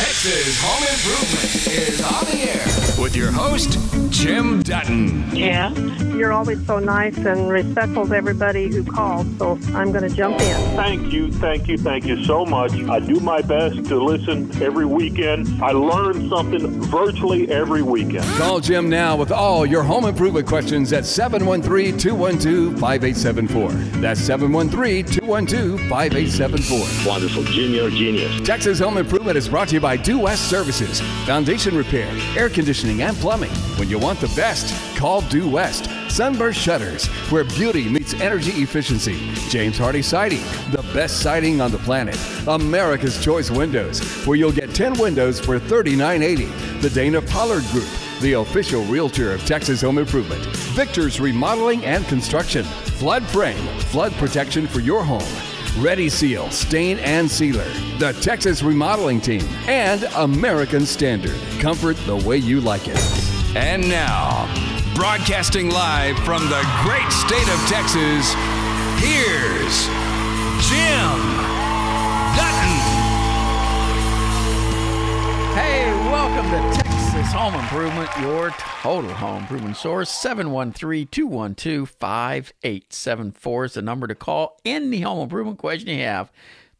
Texas Home Improvement is on the air with your host, Jim Dutton. Yeah. You're always so nice and respectful to everybody who calls, so I'm going to jump in. Thank you, thank you, thank you so much. I do my best to listen every weekend. I learn something virtually every weekend. Call Jim now with all your home improvement questions at 713 212 5874. That's 713 212 5874. Wonderful. Jim, you're a genius. Texas Home Improvement is brought to you by Due West Services, foundation repair, air conditioning, and plumbing. When you want the best, call Due West. Sunburst Shutters, where beauty meets energy efficiency. James Hardie Siding, the best siding on the planet. America's Choice Windows, where you'll get 10 windows for $39.80. The Dana Pollard Group, the official realtor of Texas Home Improvement. Victor's Remodeling and Construction. Flood Frame, flood protection for your home. Ready Seal, Stain and Sealer, the Texas Remodeling Team, and American Standard. Comfort the way you like it. And now, broadcasting live from the great state of Texas, here's Jim Dutton. Hey, welcome to Home Improvement, your total home improvement source. 713 212 5874 is the number to call. Any home improvement question you have,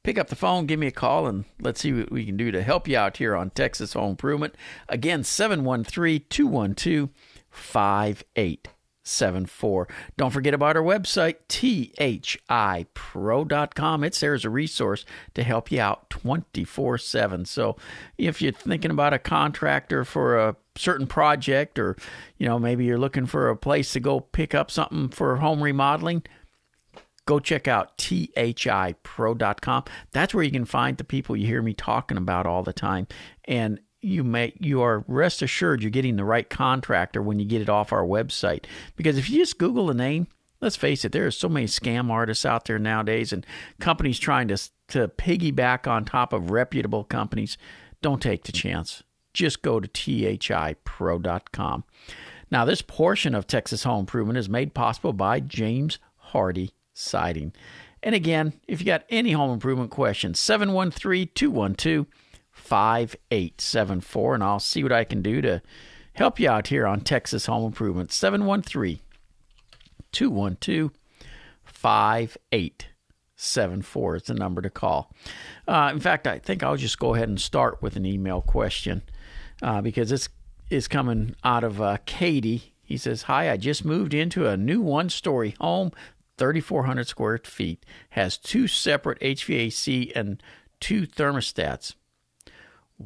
pick up the phone, give me a call, and let's see what we can do to help you out here on Texas Home Improvement. Again, 713 212 5874. Don't forget about our website, thipro.com. It's there as a resource to help you out 24 7. So if you're thinking about a contractor for a certain project, or you know, maybe you're looking for a place to go pick up something for home remodeling, go check out thipro.com. That's where you can find the people you hear me talking about all the time. And you may you are rest assured you're getting the right contractor when you get it off our website. Because if you just Google the name, let's face it, there are so many scam artists out there nowadays and companies trying to to piggyback on top of reputable companies. Don't take the chance. Just go to thipro.com. Now, this portion of Texas Home Improvement is made possible by James Hardie Siding. And again, if you got any home improvement questions, 713 212 5874, and I'll see what I can do to help you out here on Texas Home Improvement. 713 212 5874 is the number to call. Uh, in fact, I think I'll just go ahead and start with an email question uh, because it's, is coming out of uh, Katy. He says, Hi, I just moved into a new one story home, 3,400 square feet, has two separate HVAC and two thermostats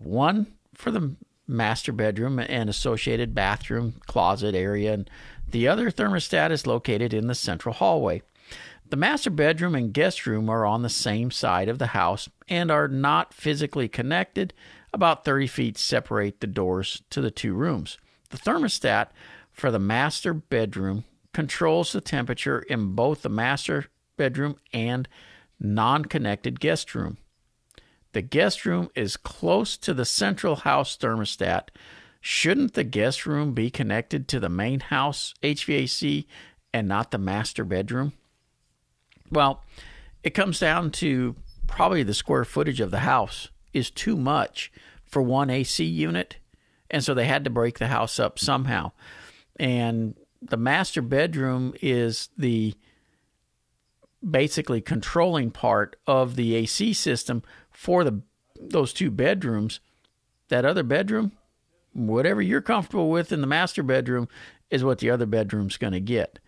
one for the master bedroom and associated bathroom closet area, and the other thermostat is located in the central hallway. The master bedroom and guest room are on the same side of the house and are not physically connected. About 30 feet separate the doors to the two rooms. The thermostat for the master bedroom controls the temperature in both the master bedroom and non connected guest room. The guest room is close to the central house thermostat. Shouldn't the guest room be connected to the main house HVAC and not the master bedroom? Well, it comes down to probably the square footage of the house is too much for one AC unit. And so they had to break the house up somehow. And the master bedroom is the basically controlling part of the AC system for the those two bedrooms. That other bedroom, whatever you're comfortable with in the master bedroom, is what the other bedroom's going to get.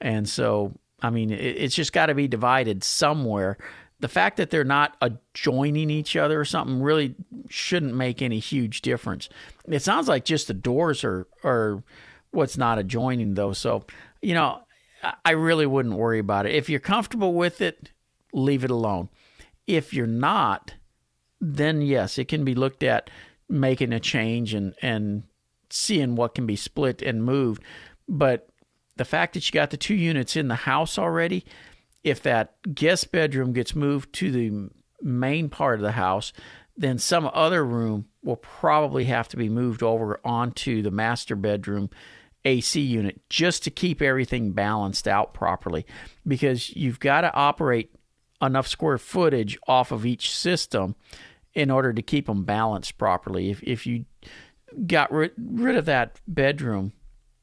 And so, I mean, it, it's just got to be divided somewhere. The fact that they're not adjoining each other or something really shouldn't make any huge difference. It sounds like just the doors are are what's not adjoining though. So, you know, I really wouldn't worry about it. If you're comfortable with it, leave it alone. If you're not, then yes, it can be looked at making a change and and seeing what can be split and moved. But the fact that you got the two units in the house already, if that guest bedroom gets moved to the main part of the house, then some other room will probably have to be moved over onto the master bedroom AC unit just to keep everything balanced out properly because you've got to operate enough square footage off of each system in order to keep them balanced properly. If if you got rid, rid of that bedroom,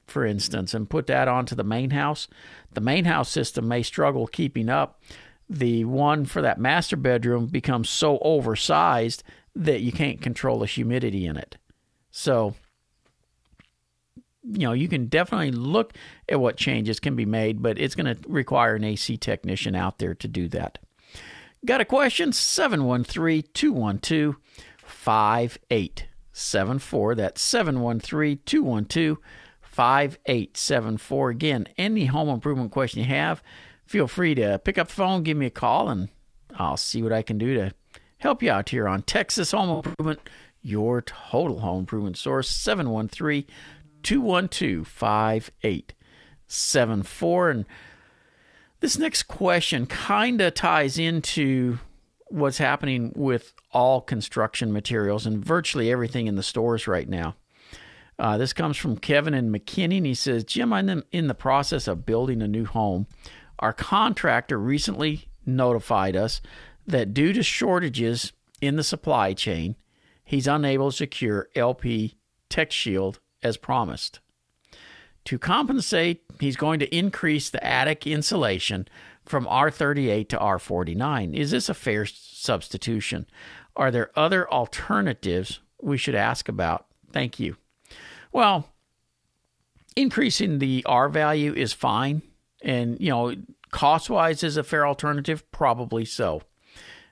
for instance, and put that onto the main house, the main house system may struggle keeping up. The one for that master bedroom becomes so oversized that you can't control the humidity in it. So, you know, you can definitely look at what changes can be made, but it's going to require an AC technician out there to do that. Got a question? 713 212 5874. That's 713 212 5874. Again, any home improvement question you have, feel free to pick up the phone, give me a call, and I'll see what I can do to help you out here on Texas Home Improvement, your total home improvement source. 713 212 5874. And this next question kind of ties into what's happening with all construction materials and virtually everything in the stores right now. Uh, this comes from Kevin and McKinney. He says, Jim, I'm in the process of building a new home. Our contractor recently notified us that due to shortages in the supply chain, he's unable to secure LP Tech Shield as promised. To compensate, he's going to increase the attic insulation from R38 to R49. Is this a fair substitution? Are there other alternatives we should ask about? Thank you. Well, increasing the R value is fine. And, you know, cost wise is a fair alternative? Probably so.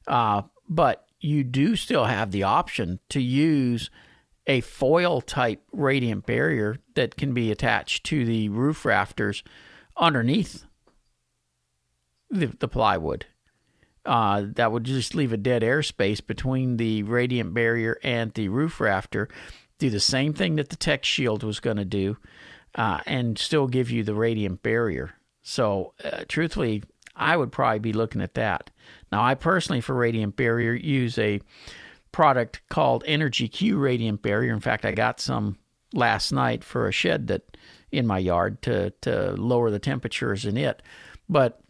Uh, but you do still have the option to use a foil type radiant barrier that can be attached to the roof rafters underneath the, the plywood. Uh, that would just leave a dead airspace between the radiant barrier and the roof rafter. Do the same thing that the Tech Shield was going to do, uh, and still give you the radiant barrier. So, uh, truthfully, I would probably be looking at that. Now, I personally, for radiant barrier, use a product called Energy Q Radiant Barrier. In fact, I got some last night for a shed that in my yard to to lower the temperatures in it. But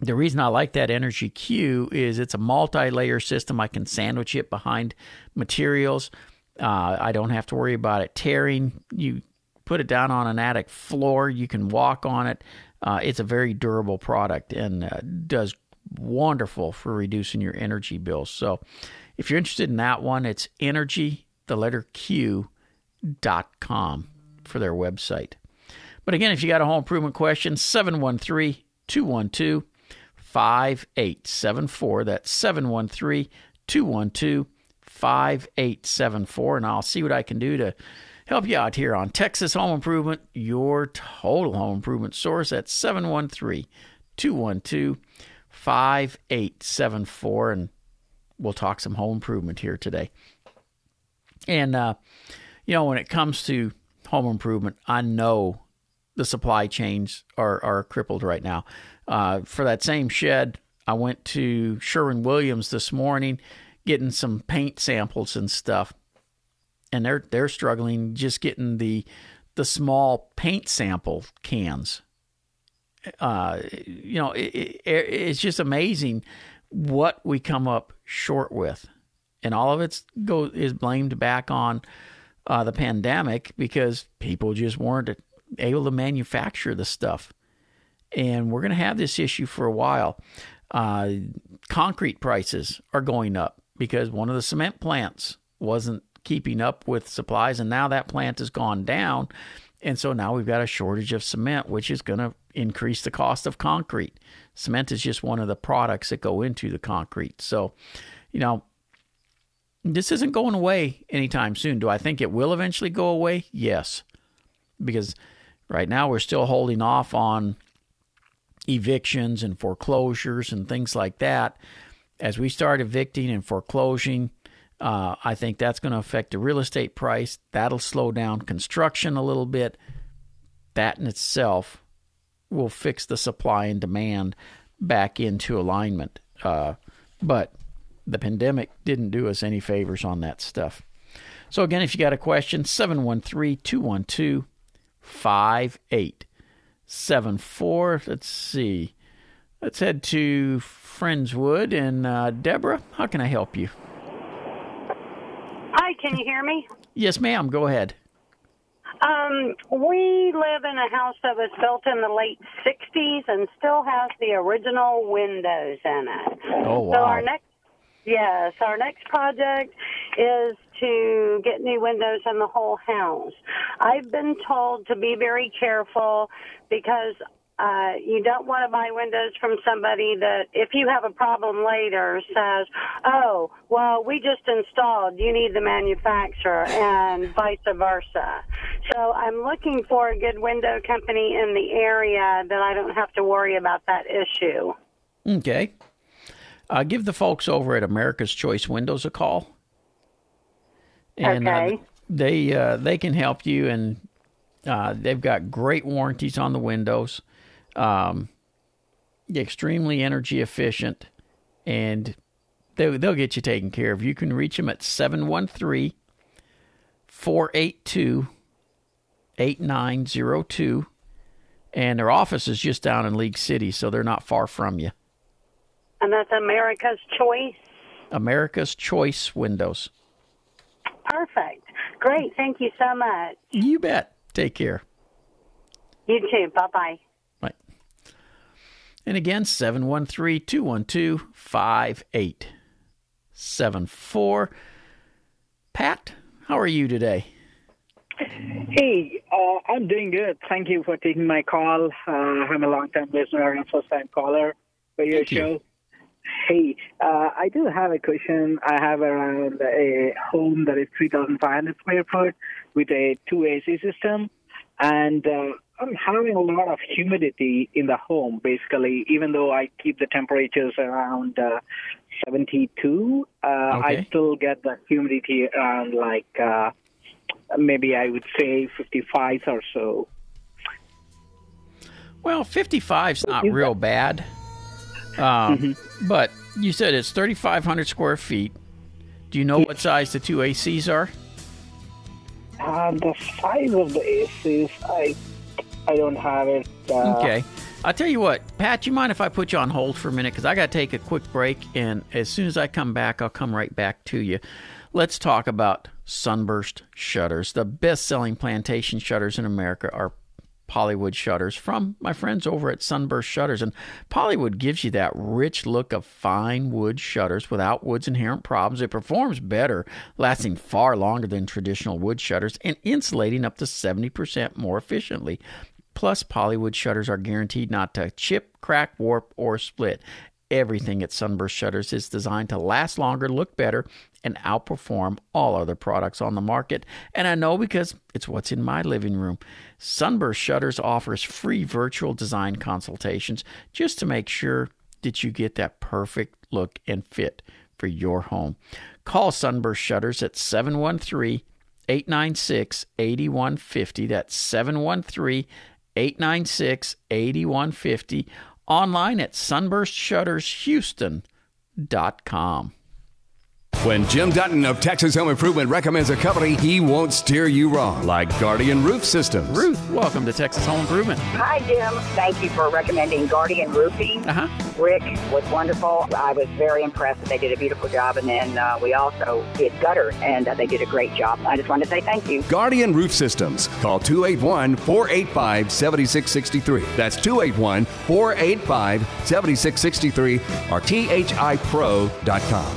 the reason I like that Energy Q is it's a multi-layer system. I can sandwich it behind materials. Uh, I don't have to worry about it tearing. You put it down on an attic floor. You can walk on it. Uh, it's a very durable product and uh, does wonderful for reducing your energy bills. So, if you're interested in that one, it's energy, the letter Q, dot com for their website. But again, if you got a home improvement question, 713 212 5874. That's 713 212 5874. And I'll see what I can do to help you out here on Texas Home Improvement, your total home improvement source at 713 212 5874. And we'll talk some home improvement here today. And, uh, you know, when it comes to home improvement, I know the supply chains are, are crippled right now. Uh, for that same shed, I went to Sherwin Williams this morning getting some paint samples and stuff. And they're they're struggling just getting the the small paint sample cans. Uh, you know, it, it, it's just amazing what we come up short with, and all of it's go is blamed back on uh, the pandemic because people just weren't able to manufacture the stuff, and we're going to have this issue for a while. Uh, concrete prices are going up because one of the cement plants wasn't keeping up with supplies, and now that plant has gone down. And so now we've got a shortage of cement, which is going to increase the cost of concrete. Cement is just one of the products that go into the concrete. So, you know, this isn't going away anytime soon. Do I think it will eventually go away? Yes. Because right now we're still holding off on evictions and foreclosures and things like that. as we start evicting and foreclosing, uh, I think that's going to affect the real estate price. That'll slow down construction a little bit. That in itself will fix the supply and demand back into alignment. Uh, but the pandemic didn't do us any favors on that stuff. So, again, if you got a question, 713 212 5874. Let's see. Let's head to Friendswood. And uh, Deborah, how can I help you? Can you hear me? Yes, ma'am. Go ahead. Um, we live in a house that was built in the late 60s and still has the original windows in it. Oh, wow. So our next Yes, our next project is to get new windows in the whole house. I've been told to be very careful because uh, you don't want to buy windows from somebody that, if you have a problem later, says, "Oh, well, we just installed. You need the manufacturer," and vice versa. So I'm looking for a good window company in the area that I don't have to worry about that issue. Okay. Uh, give the folks over at America's Choice Windows a call. And, Okay. Uh, they uh, they can help you, and uh, they've got great warranties on the windows. Um, extremely energy efficient, and they, they'll get you taken care of. You can reach them at 713 482 8902. And their office is just down in League City, so they're not far from you. And that's America's Choice. America's Choice Windows. Perfect. Great. Thank you so much. You bet. Take care. You too. Bye bye. And again, 713 212 5874. Pat, how are you today? Hey, uh, I'm doing good. Thank you for taking my call. Uh, I'm a long-time listener and first-time caller for your Thank you. show. Hey, uh, I do have a question. I have around a home that is 3,500 square foot with a two AC system, and uh, I'm having a lot of humidity in the home. Basically, even though I keep the temperatures around uh, 72, uh, I still get the humidity around like uh, maybe I would say 55 or so. Well, 55's not real bad. Um, But you said it's 3,500 square feet. Do you know what size the two ACs are? Uh, the size of the ACs, I I don't have it. Uh, Okay. I'll tell you what, Pat, you mind if I put you on hold for a minute? Because I got to take a quick break. And as soon as I come back, I'll come right back to you. Let's talk about sunburst shutters. The best selling plantation shutters in America are Polywood shutters from my friends over at Sunburst Shutters. And Polywood gives you that rich look of fine wood shutters without wood's inherent problems. It performs better, lasting far longer than traditional wood shutters and insulating up to 70% more efficiently. Plus, Polywood shutters are guaranteed not to chip, crack, warp, or split. Everything at Sunburst Shutters is designed to last longer, look better, and outperform all other products on the market. And I know because it's what's in my living room. Sunburst Shutters offers free virtual design consultations just to make sure that you get that perfect look and fit for your home. Call Sunburst Shutters at 713 896 8150. That's 713 896 8150. Online at sunburstshuttershouston.com. When Jim Dutton of Texas Home Improvement recommends a company, he won't steer you wrong, like Guardian Roof Systems. Ruth, welcome to Texas Home Improvement. Hi, Jim. Thank you for recommending Guardian Roofing. Uh huh. Rick was wonderful. I was very impressed. That they did a beautiful job. And then uh, we also did gutter, and uh, they did a great job. I just wanted to say thank you. Guardian Roof Systems. Call 281 485 7663. That's 281 485 7663 or thipro.com.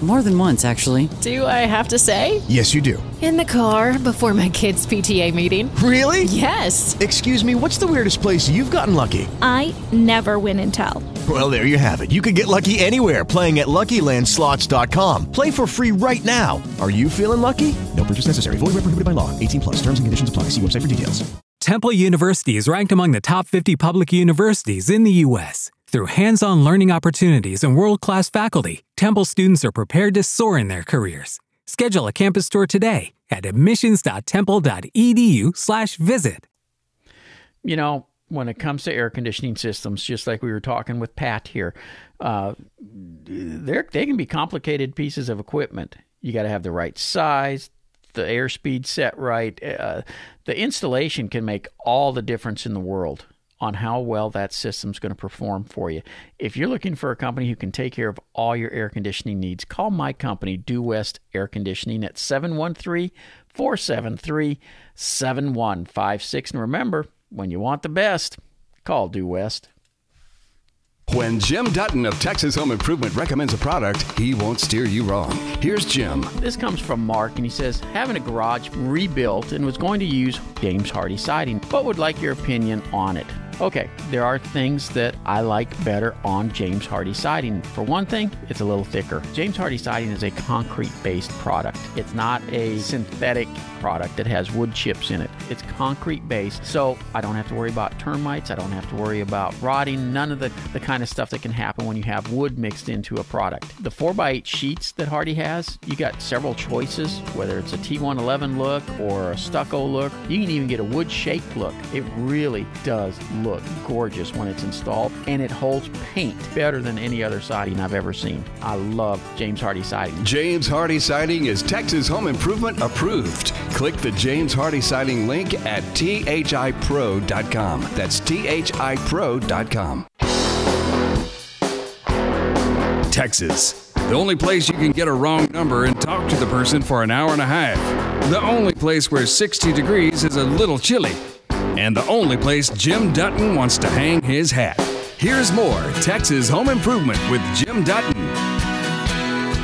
More than once, actually. Do I have to say? Yes, you do. In the car before my kids' PTA meeting. Really? Yes. Excuse me, what's the weirdest place you've gotten lucky? I never win and tell. Well, there you have it. You can get lucky anywhere playing at LuckyLandSlots.com. Play for free right now. Are you feeling lucky? No purchase necessary. Void where prohibited by law. 18 plus. Terms and conditions apply. See website for details. Temple University is ranked among the top 50 public universities in the U.S. Through hands-on learning opportunities and world-class faculty, Temple students are prepared to soar in their careers. Schedule a campus tour today at admissions.temple.edu/slash visit. You know, when it comes to air conditioning systems, just like we were talking with Pat here, uh, they can be complicated pieces of equipment. You got to have the right size, the airspeed set right. Uh, the installation can make all the difference in the world on how well that system's going to perform for you. If you're looking for a company who can take care of all your air conditioning needs, call my company, Due West Air Conditioning, at 713 473 7156. And remember, when you want the best, call Due West. When Jim Dutton of Texas Home Improvement recommends a product, he won't steer you wrong. Here's Jim. This comes from Mark, and he says, having a garage rebuilt and was going to use James Hardie siding, but would like your opinion on it. Okay, there are things that I like better on James Hardie siding. For one thing, it's a little thicker. James Hardie siding is a concrete based product, it's not a synthetic product that has wood chips in it. It's concrete based, so I don't have to worry about termites, I don't have to worry about rotting, none of the, the kind of stuff that can happen when you have wood mixed into a product. The 4x8 sheets that Hardie has, you got several choices, whether it's a T111 look or a stucco look. You can even get a wood shaped look. It really does look gorgeous when it's installed, and it holds paint better than any other siding I've ever seen. I love James Hardie siding. James Hardie Siding is Texas Home Improvement approved. Click the James Hardie Siding link at thipro.com. That's thipro.com. Texas. The only place you can get a wrong number and talk to the person for an hour and a half. The only place where 60 degrees is a little chilly. And the only place Jim Dutton wants to hang his hat. Here's more Texas Home Improvement with Jim Dutton.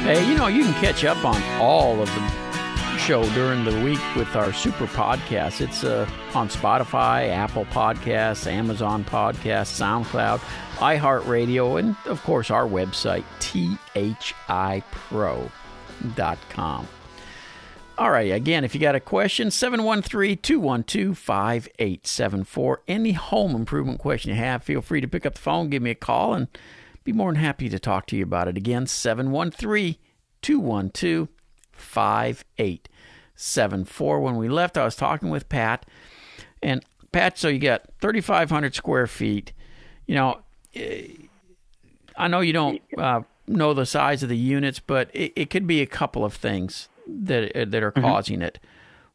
Hey, you know, you can catch up on all of the show during the week with our super podcast. It's uh, on Spotify, Apple Podcasts, Amazon Podcasts, SoundCloud, iHeartRadio, and of course our website, thipro.com. All right, again, if you got a question, 713 212 5874. Any home improvement question you have, feel free to pick up the phone, give me a call, and be more than happy to talk to you about it. Again, 713 212 5874. When we left, I was talking with Pat, and Pat, so you got 3,500 square feet. You know, eh, I know you don't uh, know the size of the units, but it, it could be a couple of things that that are Mm-hmm. causing it.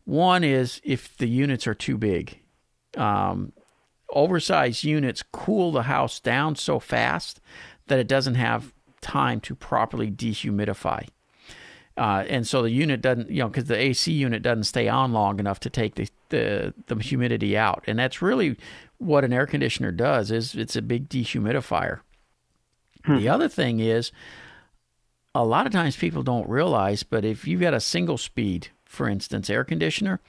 One is if the units are too big. Um, oversized units cool the house down so fast that it doesn't have time to properly dehumidify. Uh, and so the unit doesn't, you know, because the AC unit doesn't stay on long enough to take the, the the humidity out, and that's really what an air conditioner does. Is it's a big dehumidifier. The other thing is, a lot of times people don't realize, but if you've got a single speed, for instance, air conditioner,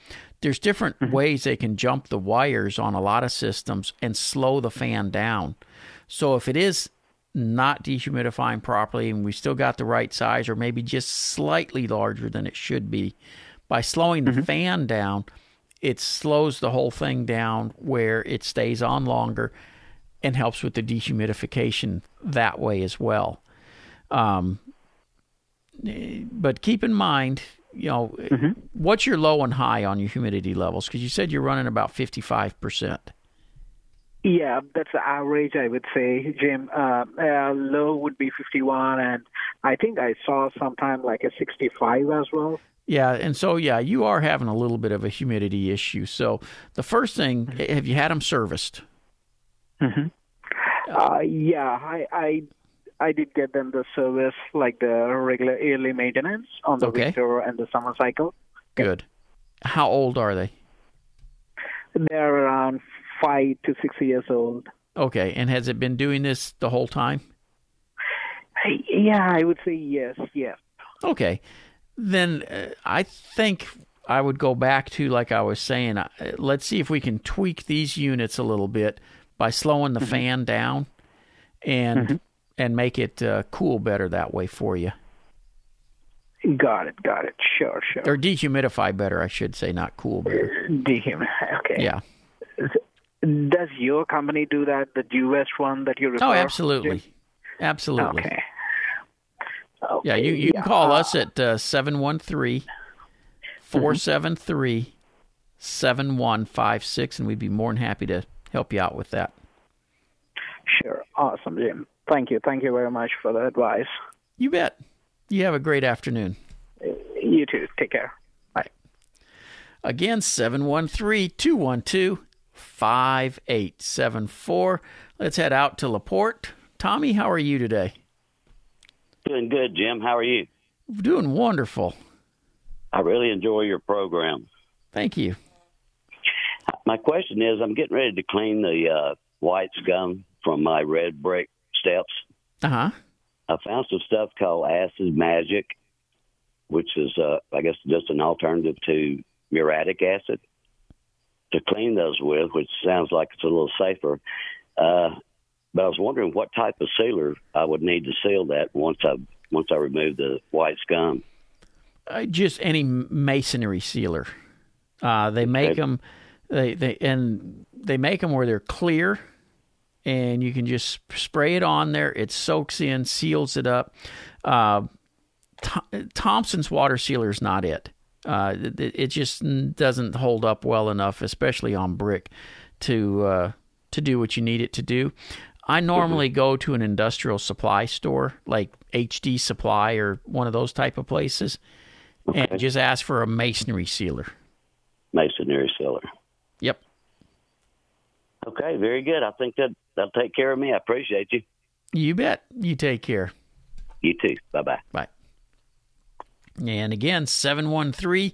there's different ways they can jump the wires on a lot of systems and slow the fan down. So if it is not dehumidifying properly and we still got the right size or maybe just slightly larger than it should be, by slowing the fan down, it slows the whole thing down where it stays on longer and helps with the dehumidification that way as well. Um, but keep in mind, you know, what's your low and high on your humidity levels? Because you said you're running about 55%. Yeah, that's the average, I would say, Jim. Uh, uh, low would be 51, and I think I saw sometime like a 65 as well. Yeah, and so yeah, you are having a little bit of a humidity issue. So the first thing, have you had them serviced? Uh, yeah, I, I I did get them the service, like the regular yearly maintenance on the Okay. winter and the summer cycle. Good. How old are they? They're around five to six years old. Okay, and has it been doing this the whole time? Yeah, I would say yes, yes. Okay, then uh, I think I would go back to like I was saying. Uh, let's see if we can tweak these units a little bit by slowing the fan down and and make it uh, cool better that way for you. Got it. Got it. Sure. Sure. Or dehumidify better, I should say, not cool better. Dehumidify. Okay. Yeah. Does your company do that? The west one that you refer? Oh, absolutely, absolutely. Okay. Yeah, you, you can call us at uh, 713 473 7156, and we'd be more than happy to help you out with that. Sure. Awesome, Jim. Thank you. Thank you very much for the advice. You bet. You have a great afternoon. You too. Take care. Bye. Again, 713 212 5874. Let's head out to LaPorte. Tommy, how are you today? Doing good, Jim. How are you? Doing wonderful. I really enjoy your program. Thank you. My question is I'm getting ready to clean the uh, white scum from my red brick steps. Uh huh. I found some stuff called Acid Magic, which is, uh, I guess, just an alternative to muriatic acid to clean those with, which sounds like it's a little safer. Uh, but I was wondering what type of sealer I would need to seal that once I once I remove the white scum. Uh, just any masonry sealer. Uh, they make them, they they and they make them where they're clear, and you can just spray it on there. It soaks in, seals it up. Uh, Th- Thompson's water sealer is not it. Uh, it. It just doesn't hold up well enough, especially on brick, to uh, to do what you need it to do. I normally mm-hmm. go to an industrial supply store like HD Supply or one of those type of places, okay. and just ask for a masonry sealer. Masonry sealer. Okay, very good. I think that that'll take care of me. I appreciate you. You bet. You take care. You too. Bye bye. Bye. And again, 713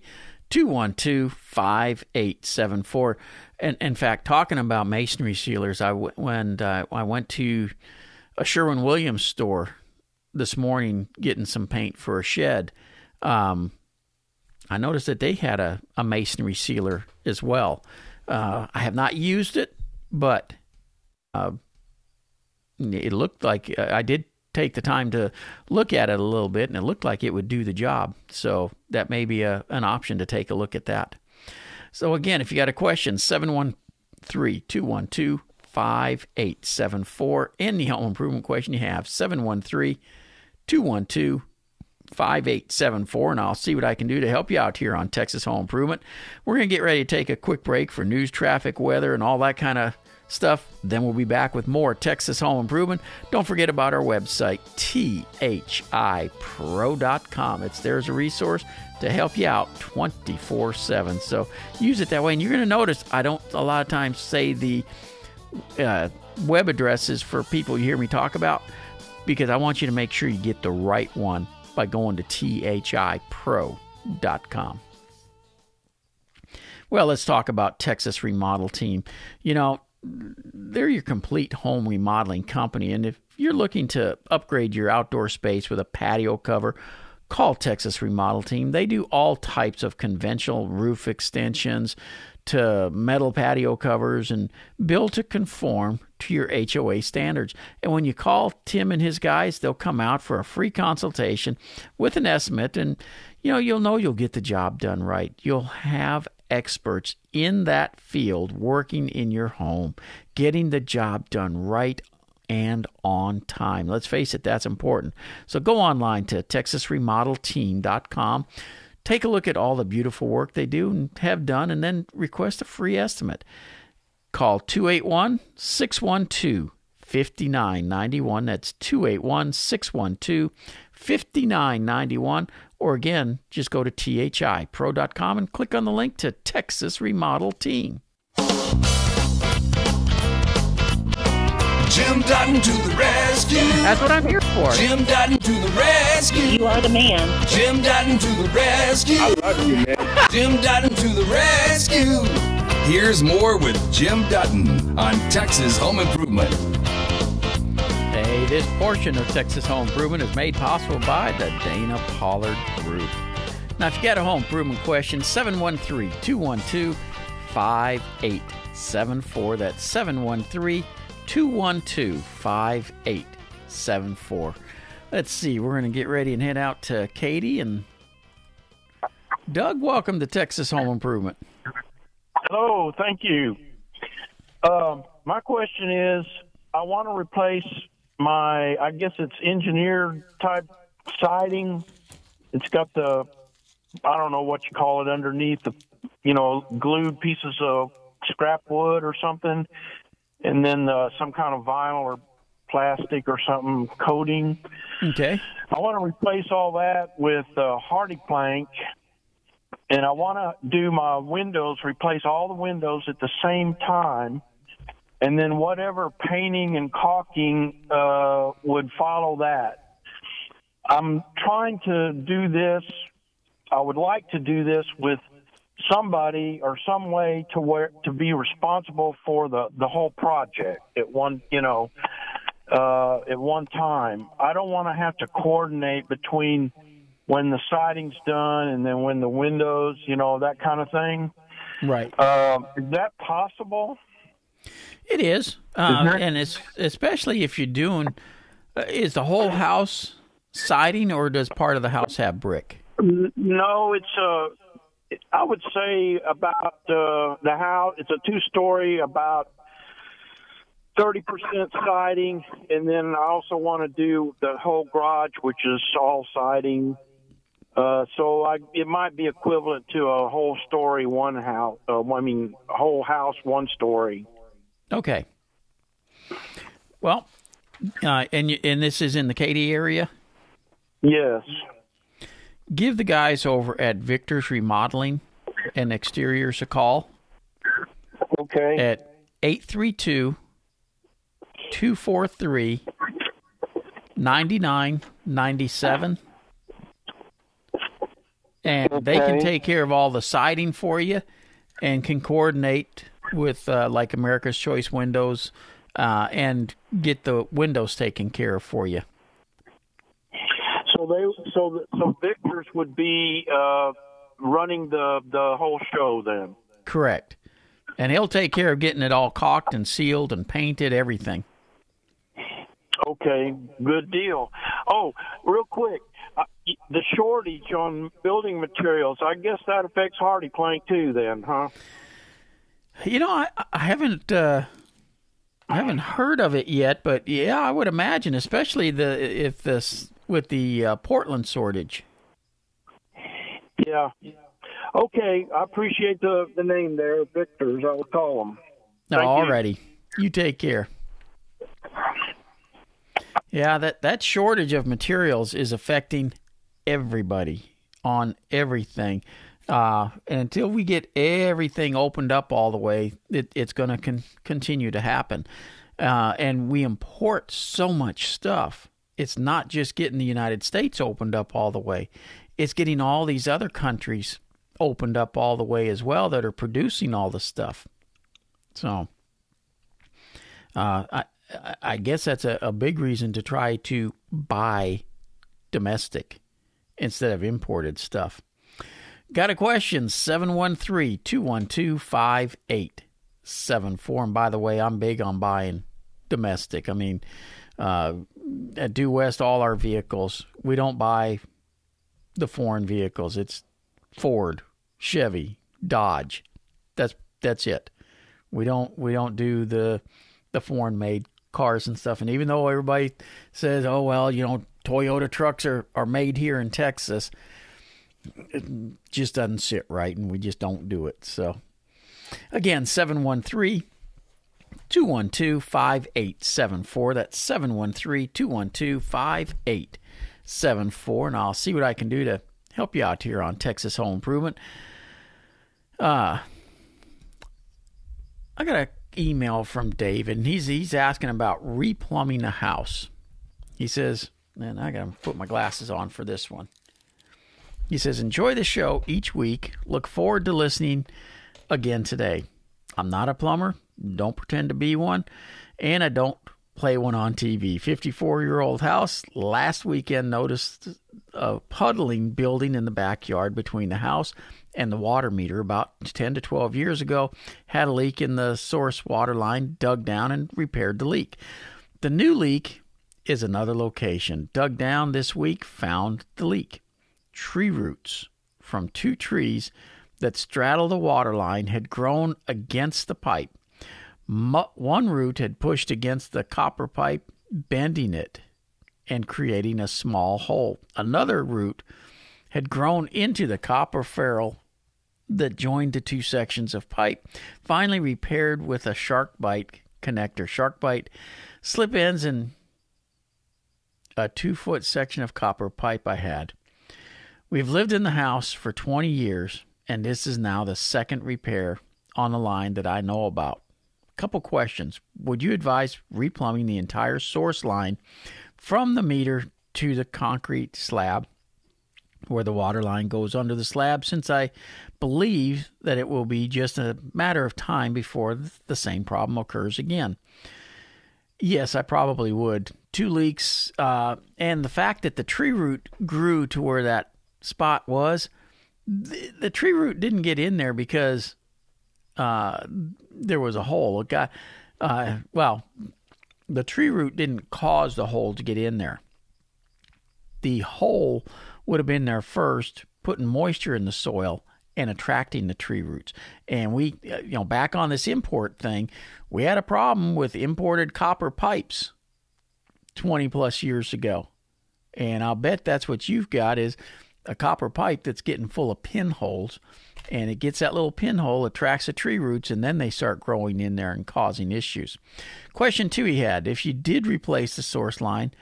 212 5874. And in fact, talking about masonry sealers, I when uh, I went to a Sherwin Williams store this morning getting some paint for a shed. Um, I noticed that they had a, a masonry sealer as well. Uh, I have not used it, but uh, it looked like uh, I did take the time to look at it a little bit, and it looked like it would do the job. So that may be a, an option to take a look at that. So again, if you got a question, 713 212 5874. Any home improvement question you have, 713 212 5874, and I'll see what I can do to help you out here on Texas Home Improvement. We're going to get ready to take a quick break for news, traffic, weather, and all that kind of stuff. Then we'll be back with more Texas Home Improvement. Don't forget about our website, thipro.com. It's there as a resource to help you out 24 7. So use it that way. And you're going to notice I don't a lot of times say the uh, web addresses for people you hear me talk about because I want you to make sure you get the right one by going to thipro.com. Well, let's talk about Texas Remodel Team. You know, they're your complete home remodeling company. And if you're looking to upgrade your outdoor space with a patio cover, call Texas Remodel Team. They do all types of conventional roof extensions to metal patio covers and build to conform to your HOA standards. And when you call Tim and his guys, they'll come out for a free consultation with an estimate and you know, you'll know you'll get the job done right. You'll have experts in that field working in your home, getting the job done right and on time. Let's face it, that's important. So go online to texasremodelteam.com. Take a look at all the beautiful work they do and have done, and then request a free estimate. Call 281 612 5991. That's 281 612 5991. Or again, just go to thipro.com and click on the link to Texas Remodel Team. Jim Dutton to the rescue. That's what I'm here for. Jim Dutton to the rescue. You are the man. Jim Dutton to the rescue. I love you, man. Jim Dutton to the rescue. Here's more with Jim Dutton on Texas Home Improvement. Hey, this portion of Texas Home Improvement is made possible by the Dana Pollard Group. Now, if you got a home improvement question, 713 212 5874. That's 713 212 5874. Let's see, we're going to get ready and head out to Katy and Doug. Welcome to Texas Home Improvement. Hello, thank you. Um, my question is I want to replace my, I guess it's engineered type siding. It's got the, I don't know what you call it underneath the, you know, glued pieces of scrap wood or something, and then uh, some kind of vinyl or plastic or something coating. Okay. I want to replace all that with uh, HardiePlank, and I want to do my windows, replace all the windows at the same time, and then whatever painting and caulking uh, would follow that. I'm trying to do this. I would like to do this with somebody or some way to where to be responsible for the the whole project at one you know uh at one time i don't want to have to coordinate between when the siding's done and then when the windows you know that kind of thing Right. uh, is that possible It is, uh, and it's especially if you're doing. Uh, is the whole house siding, or does part of the house have brick? No it's uh i would say about uh the house it's a two story about 30% siding and then i also want to do the whole garage which is all siding uh so i it might be equivalent to a whole story one house uh, i mean whole house one story Okay. Well, uh, and and this is in the Katy area. yes Give the guys over at Victor's Remodeling and Exteriors a call. Okay. At 832 243 9997. And they can take care of all the siding for you and can coordinate with uh, like America's Choice Windows uh, and get the windows taken care of for you. so they so so victor's would be uh running the the whole show then Correct. And he'll take care of getting it all caulked and sealed and painted, everything. Okay, good deal. Oh, real quick, the shortage on building materials. I guess that affects HardiePlank too, then, huh? You know, I, I haven't uh, I haven't heard of it yet, but yeah, I would imagine, especially the if this with the uh, Portland shortage. Yeah. Okay, I appreciate the the name there, Victor's. I will call them. No, Thank you. You take care. Yeah, that that shortage of materials is affecting everybody on everything. Uh, and until we get everything opened up all the way, it, it's going to con- continue to happen. Uh, and we import so much stuff. It's not just getting the United States opened up all the way; it's getting all these other countries opened up all the way as well that are producing all the stuff. So, uh, I I- guess that's a, a big reason to try to buy domestic instead of imported stuff. Got a question 713 212 5874. And by the way, I'm big on buying domestic. I mean, uh, at Due West, all our vehicles, we don't buy the foreign vehicles. It's Ford, Chevy, Dodge. That's that's it. We don't we don't do the the foreign made cars and stuff. And even though everybody says, "Oh well, you know, Toyota trucks are are made here in Texas," it just doesn't sit right, and we just don't do it. So, again, seven one three. 212 5874. That's 713 212 5874. And I'll see what I can do to help you out here on Texas Home Improvement. Uh, I got an email from David, and he's, he's asking about replumbing the house. He says, and I got to put my glasses on for this one. He says, Enjoy the show each week. Look forward to listening again today. I'm not a plumber, don't pretend to be one, and I don't play one on TV. 54 year old house. Last weekend noticed a puddling building in the backyard between the house and the water meter about 10 to 12 years ago had a leak in the source water line, dug down and repaired the leak. The new leak is another location. Dug down this week, found the leak. Tree roots from two trees that straddle the water line had grown against the pipe. One root had pushed against the copper pipe, bending it and creating a small hole. Another root had grown into the copper ferrule that joined the two sections of pipe, finally repaired with a shark bite connector. Shark bite slip ends and a two foot section of copper pipe I had. We've lived in the house for 20 years, and this is now the second repair on the line that I know about. Couple questions. Would you advise replumbing the entire source line from the meter to the concrete slab where the water line goes under the slab since I believe that it will be just a matter of time before the same problem occurs again. Yes, I probably would. Two leaks, uh, and the fact that the tree root grew to where that spot was, the, the tree root didn't get in there because uh, there was a hole. It got, uh, well, the tree root didn't cause the hole to get in there. The hole would have been there first, putting moisture in the soil and attracting the tree roots. And we, uh, you know, back on this import thing, we had a problem with imported copper pipes 20 plus years ago. And I'll bet that's what you've got is a copper pipe that's getting full of pinholes and it gets that little pinhole, attracts the tree roots, and then they start growing in there and causing issues. Question two he had if you did replace the source line,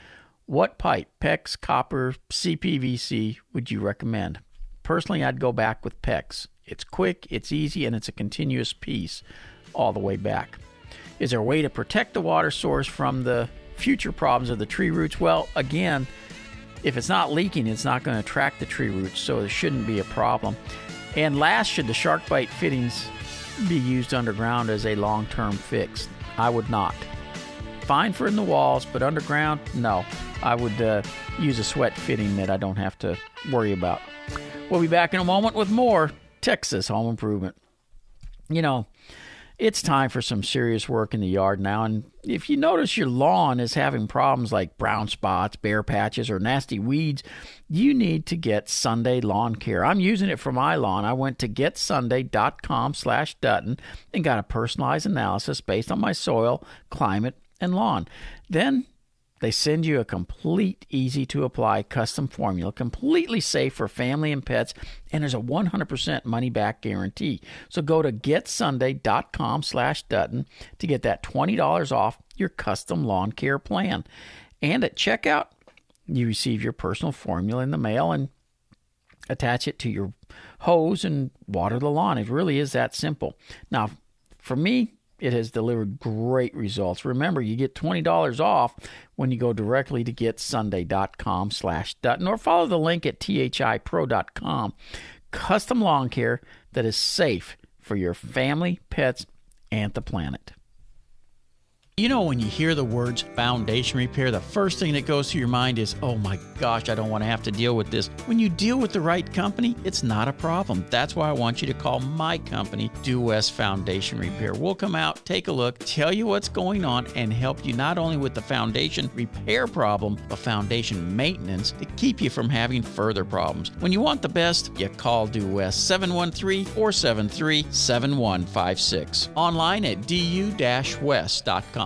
what pipe, PEX, copper, CPVC, would you recommend? Personally, I'd go back with PEX. It's quick, it's easy, and it's a continuous piece all the way back. Is there a way to protect the water source from the future problems of the tree roots? Well, again, if it's not leaking, it's not going to attract the tree roots, so it shouldn't be a problem. And last, should the shark bite fittings be used underground as a long term fix? I would not. Fine for in the walls, but underground, no. I would uh, use a sweat fitting that I don't have to worry about. We'll be back in a moment with more Texas home improvement. You know, it's time for some serious work in the yard now. And if you notice your lawn is having problems like brown spots, bare patches, or nasty weeds, you need to get Sunday Lawn Care. I'm using it for my lawn. I went to getsunday.com slash Dutton and got a personalized analysis based on my soil, climate, and lawn. Then they send you a complete, easy to apply custom formula, completely safe for family and pets, and there's a 100% money back guarantee. So go to getsunday.com slash Dutton to get that $20 off your custom lawn care plan. And at checkout, you receive your personal formula in the mail and attach it to your hose and water the lawn. It really is that simple. Now, for me, it has delivered great results. Remember, you get $20 off when you go directly to getsunday.com slash Dutton or follow the link at thipro.com. Custom lawn care that is safe for your family, pets, and the planet. You know, when you hear the words foundation repair, the first thing that goes through your mind is, oh my gosh, I don't want to have to deal with this. When you deal with the right company, it's not a problem. That's why I want you to call my company, Due West Foundation Repair. We'll come out, take a look, tell you what's going on, and help you not only with the foundation repair problem, but foundation maintenance to keep you from having further problems. When you want the best, you call Due West 713 473 7156. Online at duewest.com.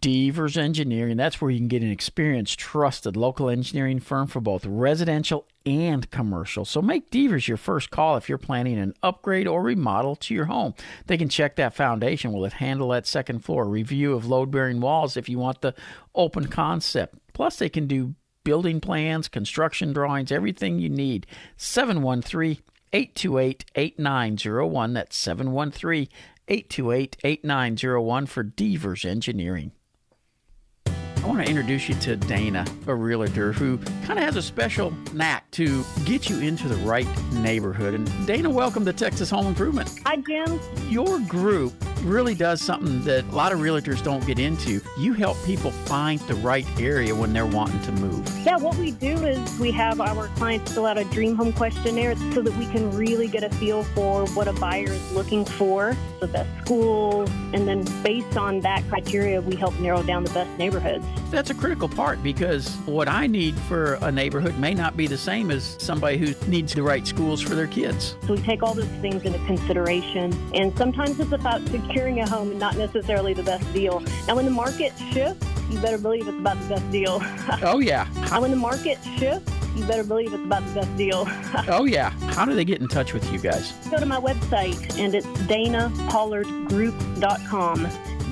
Devers Engineering. That's where you can get an experienced, trusted local engineering firm for both residential and commercial. So make Devers your first call if you're planning an upgrade or remodel to your home. They can check that foundation. Will it handle that second floor? Review of load bearing walls if you want the open concept. Plus, they can do building plans, construction drawings, everything you need. 713 828 8901. That's 713 828 8901 for Devers Engineering. I want to introduce you to Dana, a realtor who kind of has a special knack to get you into the right neighborhood. And Dana, welcome to Texas Home Improvement. Hi, Jim. Your group really does something that a lot of realtors don't get into. You help people find the right area when they're wanting to move. Yeah, what we do is we have our clients fill out a dream home questionnaire so that we can really get a feel for what a buyer is looking for, the best schools, and then based on that criteria, we help narrow down the best neighborhoods. That's a critical part because what I need for a neighborhood may not be the same as somebody who needs the right schools for their kids. So we take all those things into consideration, and sometimes it's about securing a home and not necessarily the best deal. Now, when the market shifts, you better believe it's about the best deal. Oh, yeah. and when the market shifts, you better believe it's about the best deal. Oh, yeah. How do they get in touch with you guys? Go to my website, and it's danapollardgroup.com.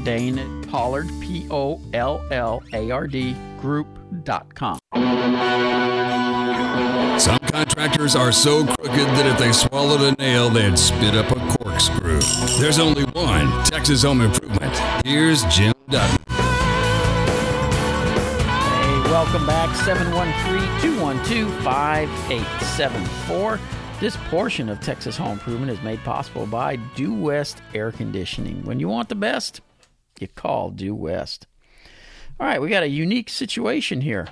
Dana Pollard, P O L L A R D, group.com. Some contractors are so crooked that if they swallowed a nail, they'd spit up a corkscrew. There's only one Texas Home Improvement. Here's Jim Dutton. Hey, welcome back. 713 212 5874. This portion of Texas Home Improvement is made possible by Due West Air Conditioning. When you want the best, you call Due West. All right, we got a unique situation here.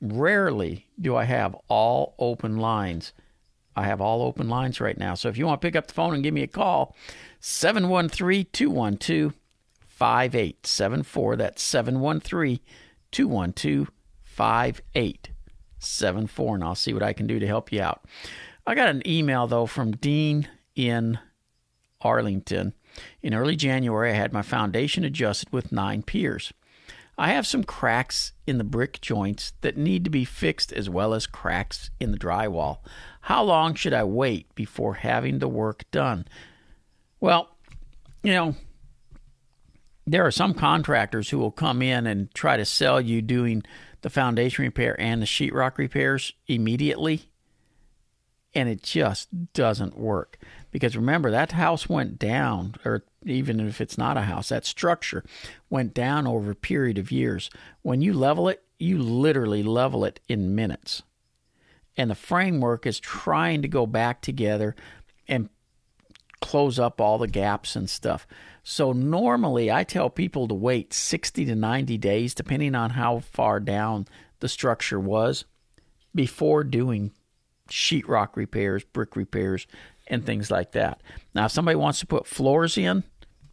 Rarely do I have all open lines. I have all open lines right now. So if you want to pick up the phone and give me a call, 713 212 5874. That's 713 212 5874. And I'll see what I can do to help you out. I got an email, though, from Dean in Arlington. In early January, I had my foundation adjusted with nine piers. I have some cracks in the brick joints that need to be fixed as well as cracks in the drywall. How long should I wait before having the work done? Well, you know, there are some contractors who will come in and try to sell you doing the foundation repair and the sheetrock repairs immediately, and it just doesn't work. Because remember, that house went down, or even if it's not a house, that structure went down over a period of years. When you level it, you literally level it in minutes. And the framework is trying to go back together and close up all the gaps and stuff. So normally I tell people to wait 60 to 90 days, depending on how far down the structure was, before doing sheetrock repairs, brick repairs, and things like that. Now, if somebody wants to put floors in,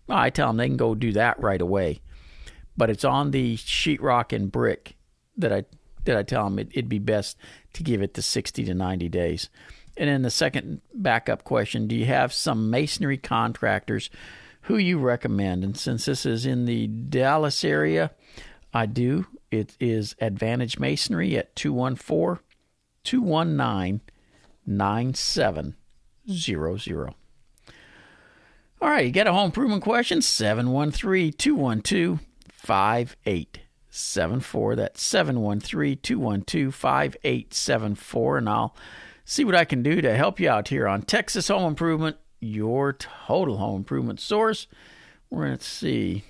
well, I tell them they can go do that right away. But it's on the sheetrock and brick that I that I tell them it, it'd be best to give it the 60 to 90 days. And then the second backup question: Do you have some masonry contractors who you recommend? And since this is in the Dallas area, I do. It is Advantage Masonry at 214 219 9700. All right, you got a home improvement question? 713 212 5874. That's 713 212 5874. And I'll see what I can do to help you out here on Texas Home Improvement, your total home improvement source. We're going to see.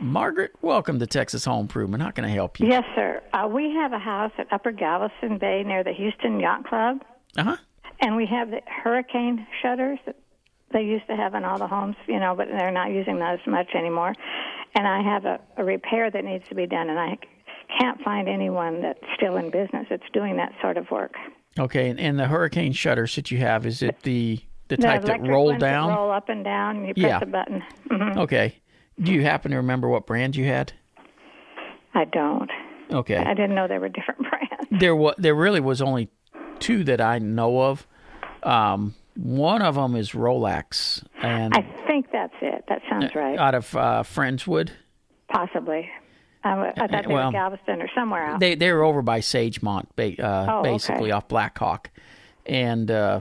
Margaret, welcome to Texas Home Improvement. How can I help you? Yes, sir. Uh, we have a house at Upper Galveston Bay near the Houston Yacht Club. Uh huh. And we have the hurricane shutters that they used to have in all the homes, you know, but they're not using those as much anymore. And I have a, a repair that needs to be done, and I can't find anyone that's still in business that's doing that sort of work. Okay, and, and the hurricane shutters that you have, is it the the The type that roll ones that down? roll up and down, and you press Yeah. a button. hmm Okay. Do you happen to remember what brand you had? I don't. Okay. I didn't know there were different brands. There was there really was only two that I know of. Um, one of them is Rolex, and I think that's it. That sounds right. out of uh, Friendswood. Possibly. I thought they well, were Galveston or somewhere else. They they were over by Sagemont, ba- uh, Oh, okay. basically off Blackhawk, and uh,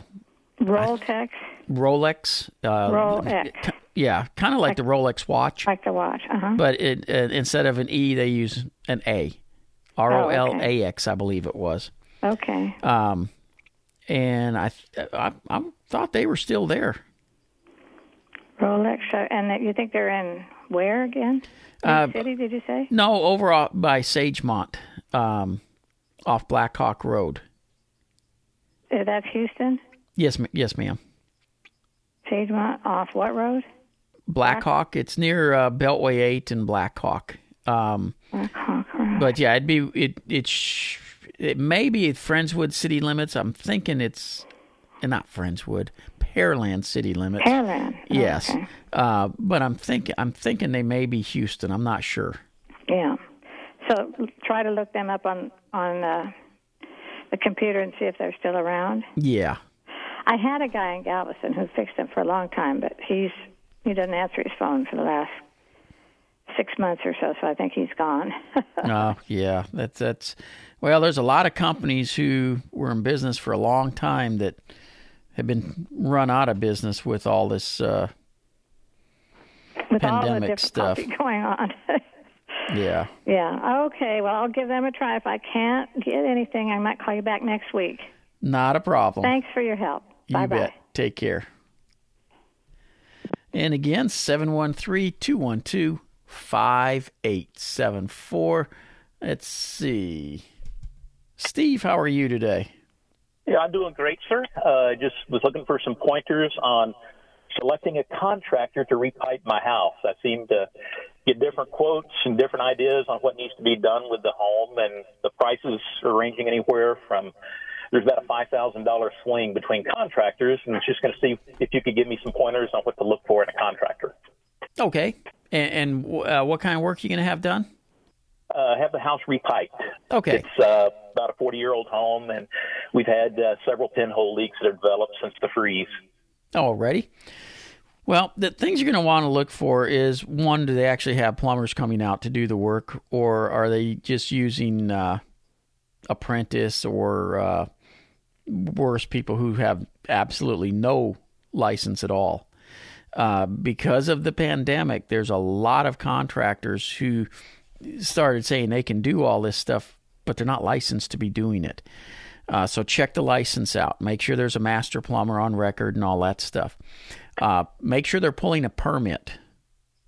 Roltex, Rolex. Uh, Rolex. Yeah, kind of like, the Rolex watch, like the watch. Uh-huh. but it, uh, instead of an E, they use an A. R O L A X, I believe it was. Okay. Um, and I, I, I thought they were still there. Rolex, uh, and you think they're in where again? Uh, city? Did you say? No, over off by Sagemont, um, off Blackhawk Road. Uh, That's Houston. Yes, ma- yes, ma'am. Sagemont off what road? Black Hawk. It's near uh, Beltway Eight and Black Hawk. Um, Black Hawk but yeah, it'd be it. It, sh- it may be at Friendswood city limits. I'm thinking it's uh, not Friendswood, Pearland city limits. Pearland. Yes, okay. uh, but I'm thinking I'm thinking they may be Houston. I'm not sure. Yeah. So try to look them up on on uh, the computer and see if they're still around. Yeah. I had a guy in Galveston who fixed them for a long time, but he's he doesn't answer his phone for the last six months or so. So I think he's gone. Oh, yeah. That's that's well. There's a lot of companies who were in business for a long time that have been run out of business with all this uh, With all the pandemic stuff. going on. Yeah. yeah. Okay. Well, I'll give them a try. If I can't get anything, I might call you back next week. Not a problem. Thanks for your help. You bye bye. bet. Take care. And again, 713 212 5874. Let's see. Steve, how are you today? Yeah, I'm doing great, sir. Uh, just was looking for some pointers on selecting a contractor to repipe my house. I seem to get different quotes and different ideas on what needs to be done with the home, and the prices are ranging anywhere from there's about a five thousand dollar swing between contractors, and I was just going to see if you could give me some pointers on what to look for in a contractor. Okay. And, and uh, what kind of work are you going to have done? uh, have the house repiped. Okay. It's uh, about a 40 year old home, and we've had uh, several pinhole leaks that have developed since the freeze. Already. Well, the things you're going to want to look for is one, do they actually have plumbers coming out to do the work, or are they just using uh, apprentice or uh, worse, people who have absolutely no license at all? Uh, because of the pandemic, there's a lot of contractors who started saying they can do all this stuff, but they're not licensed to be doing it. Uh, so check the license out. Make sure there's a master plumber on record and all that stuff. Uh, make sure they're pulling a permit.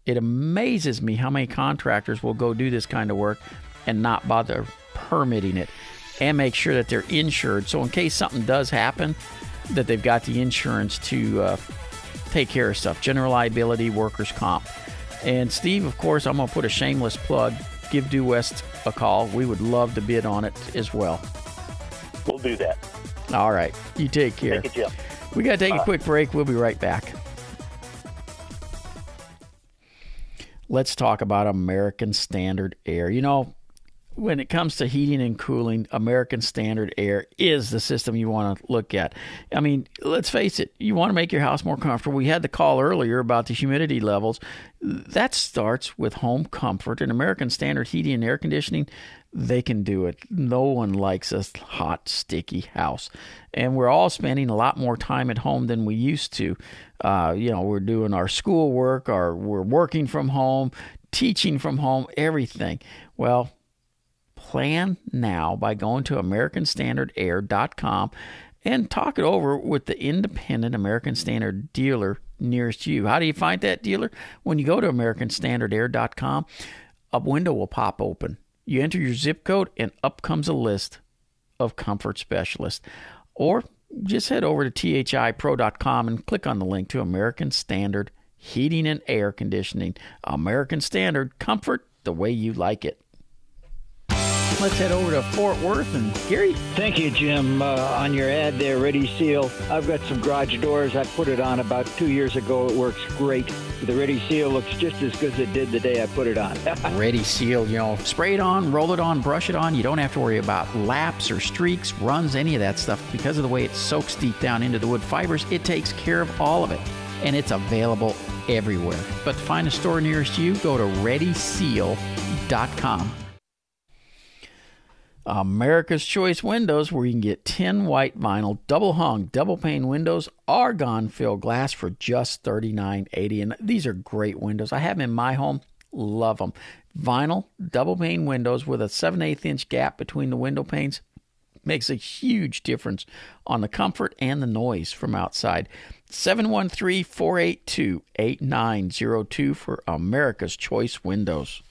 It amazes me how many contractors will go do this kind of work and not bother permitting it and make sure that they're insured. So in case something does happen, that they've got the insurance to uh, take care of stuff. General liability, workers' comp. And Steve, of course, I'm going to put a shameless plug. Give Due West a call. We would love to bid on it as well. We'll do that. All right. You take care. You, Jim. We got to take a quick break. We'll be right back. Let's talk about American Standard Air. You know, when it comes to heating and cooling, American Standard Air is the system you want to look at. I mean, let's face it, you want to make your house more comfortable. We had the call earlier about the humidity levels. That starts with home comfort and American Standard Heating and Air Conditioning. They can do it. No one likes a hot, sticky house. And we're all spending a lot more time at home than we used to. Uh, you know, we're doing our schoolwork, or we're working from home, teaching from home, everything. Well, plan now by going to americanstandardair.com and talk it over with the independent American Standard dealer nearest you. How do you find that dealer? When you go to americanstandardair.com, a window will pop open. You enter your zip code and up comes a list of comfort specialists. Or just head over to thipro.com and click on the link to American Standard Heating and Air Conditioning. American Standard comfort the way you like it. Let's head over to Fort Worth and Gary. Thank you, Jim. Uh, on your ad there, Ready Seal. I've got some garage doors. I put it on about two years ago. It works great. The Ready Seal looks just as good as it did the day I put it on. Ready seal, you know, spray it on, roll it on, brush it on. You don't have to worry about laps or streaks, runs, any of that stuff. Because of the way it soaks deep down into the wood fibers, it takes care of all of it. And it's available everywhere. But to find a store nearest you, go to readyseal.com. America's Choice Windows, where you can get 10 white vinyl, double hung, double pane windows, argon filled glass for just $39.80. And these are great windows. I have them in my home, love them. Vinyl, double pane windows with a 7 8 inch gap between the window panes. makes a huge difference on the comfort and the noise from outside. 713 482 8902 for America's Choice Windows.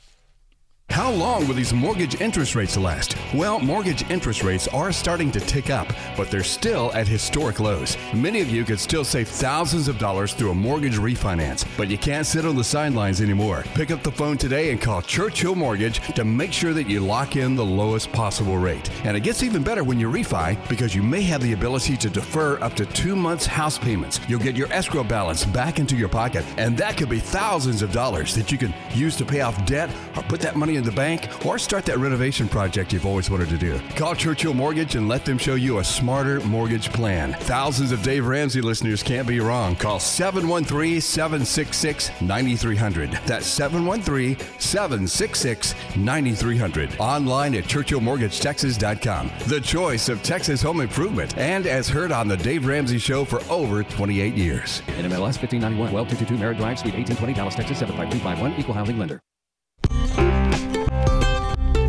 How long will these mortgage interest rates last? Well, mortgage interest rates are starting to tick up, but they're still at historic lows. Many of you could still save thousands of dollars through a mortgage refinance, but you can't sit on the sidelines anymore. Pick up the phone today and call Churchill Mortgage to make sure that you lock in the lowest possible rate. And it gets even better when you refi because you may have the ability to defer up to two months' house payments. You'll get your escrow balance back into your pocket, and that could be thousands of dollars that you can use to pay off debt or put that money in the bank or start that renovation project you've always wanted to do. Call Churchill Mortgage and let them show you a smarter mortgage plan. Thousands of Dave Ramsey listeners can't be wrong. Call 713 766 9300. That's 713 766 9300. Online at churchillmortgagetexas.com. The choice of Texas home improvement and as heard on The Dave Ramsey Show for over 28 years. NMLS 1591, well 222 Merritt Drive, Suite 1820, Dallas, Texas 75251, Equal Housing Lender.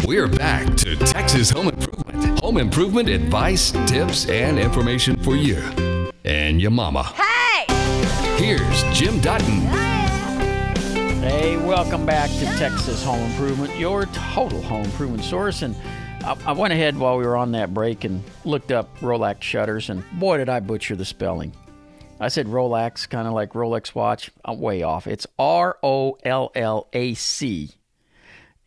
We're back to Texas Home Improvement. Home improvement advice, tips, and information for you and your mama. Hey! Here's Jim Dutton. Hey, welcome back to Texas Home Improvement, your total home improvement source. And I, I went ahead while we were on that break and looked up Rollac shutters, and boy, did I butcher the spelling. I said Rolex, kind of like Rolex watch. I'm way off. It's R O L L A C,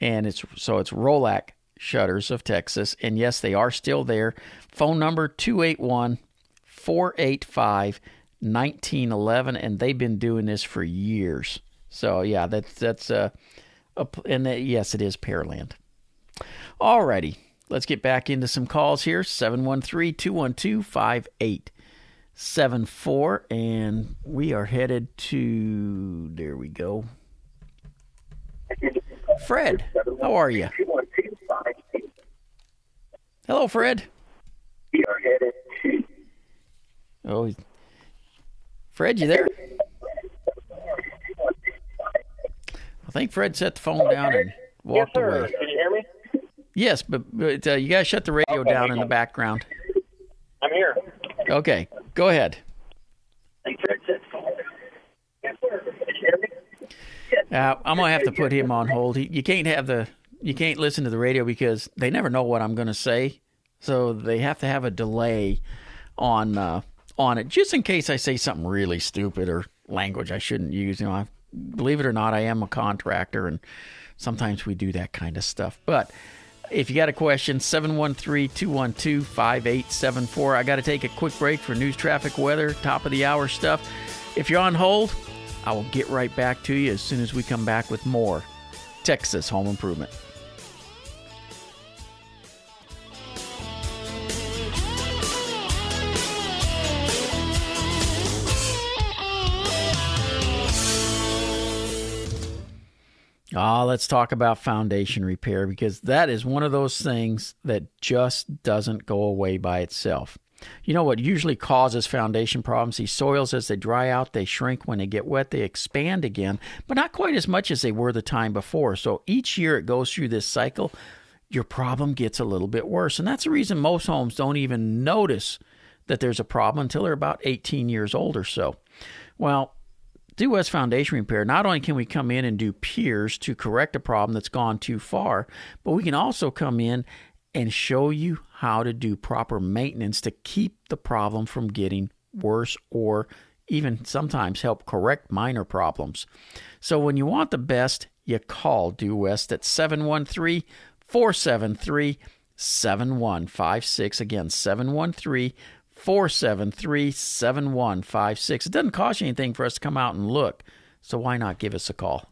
and it's so it's Rollac Shutters of Texas. And yes, they are still there. Phone number 281 485 1911, and they've been doing this for years. So yeah, that's that's uh, a, and that, yes, it is Pearland. Alrighty, let's get back into some calls here. 713-212-5874, and we are headed to there we go. Fred, how are you? Hello, Fred. We are headed to. Oh, Fred, you there? I think Fred set the phone down and walked yes, away. Can you hear me? Yes, but, but uh, you guys shut the radio Okay, down in the background. I'm here. Okay, go ahead. Uh, I'm gonna have to put him on hold. He, you can't have the you can't listen to the radio because they never know what I'm gonna say, so they have to have a delay on uh, on it just in case I say something really stupid or language I shouldn't use. You know, I, believe it or not, I am a contractor, and sometimes we do that kind of stuff. But if you got a question, 713-212-5874. I got to take a quick break for news, traffic, weather, top of the hour stuff. If you're on hold, I will get right back to you as soon as we come back with more Texas Home Improvement. Ah, let's talk about foundation repair because that is one of those things that just doesn't go away by itself. You know what usually causes foundation problems? These soils, as they dry out, they shrink. When they get wet, they expand again, but not quite as much as they were the time before. So each year it goes through this cycle, your problem gets a little bit worse. And that's the reason most homes don't even notice that there's a problem until they're about 18 years old or so. Well, Due West Foundation Repair, not only can we come in and do piers to correct a problem that's gone too far, but we can also come in and show you how to do proper maintenance to keep the problem from getting worse or even sometimes help correct minor problems. So when you want the best, you call Due West at 713 473 7156. Again, 713 473 7156. It doesn't cost you anything for us to come out and look, so why not give us a call?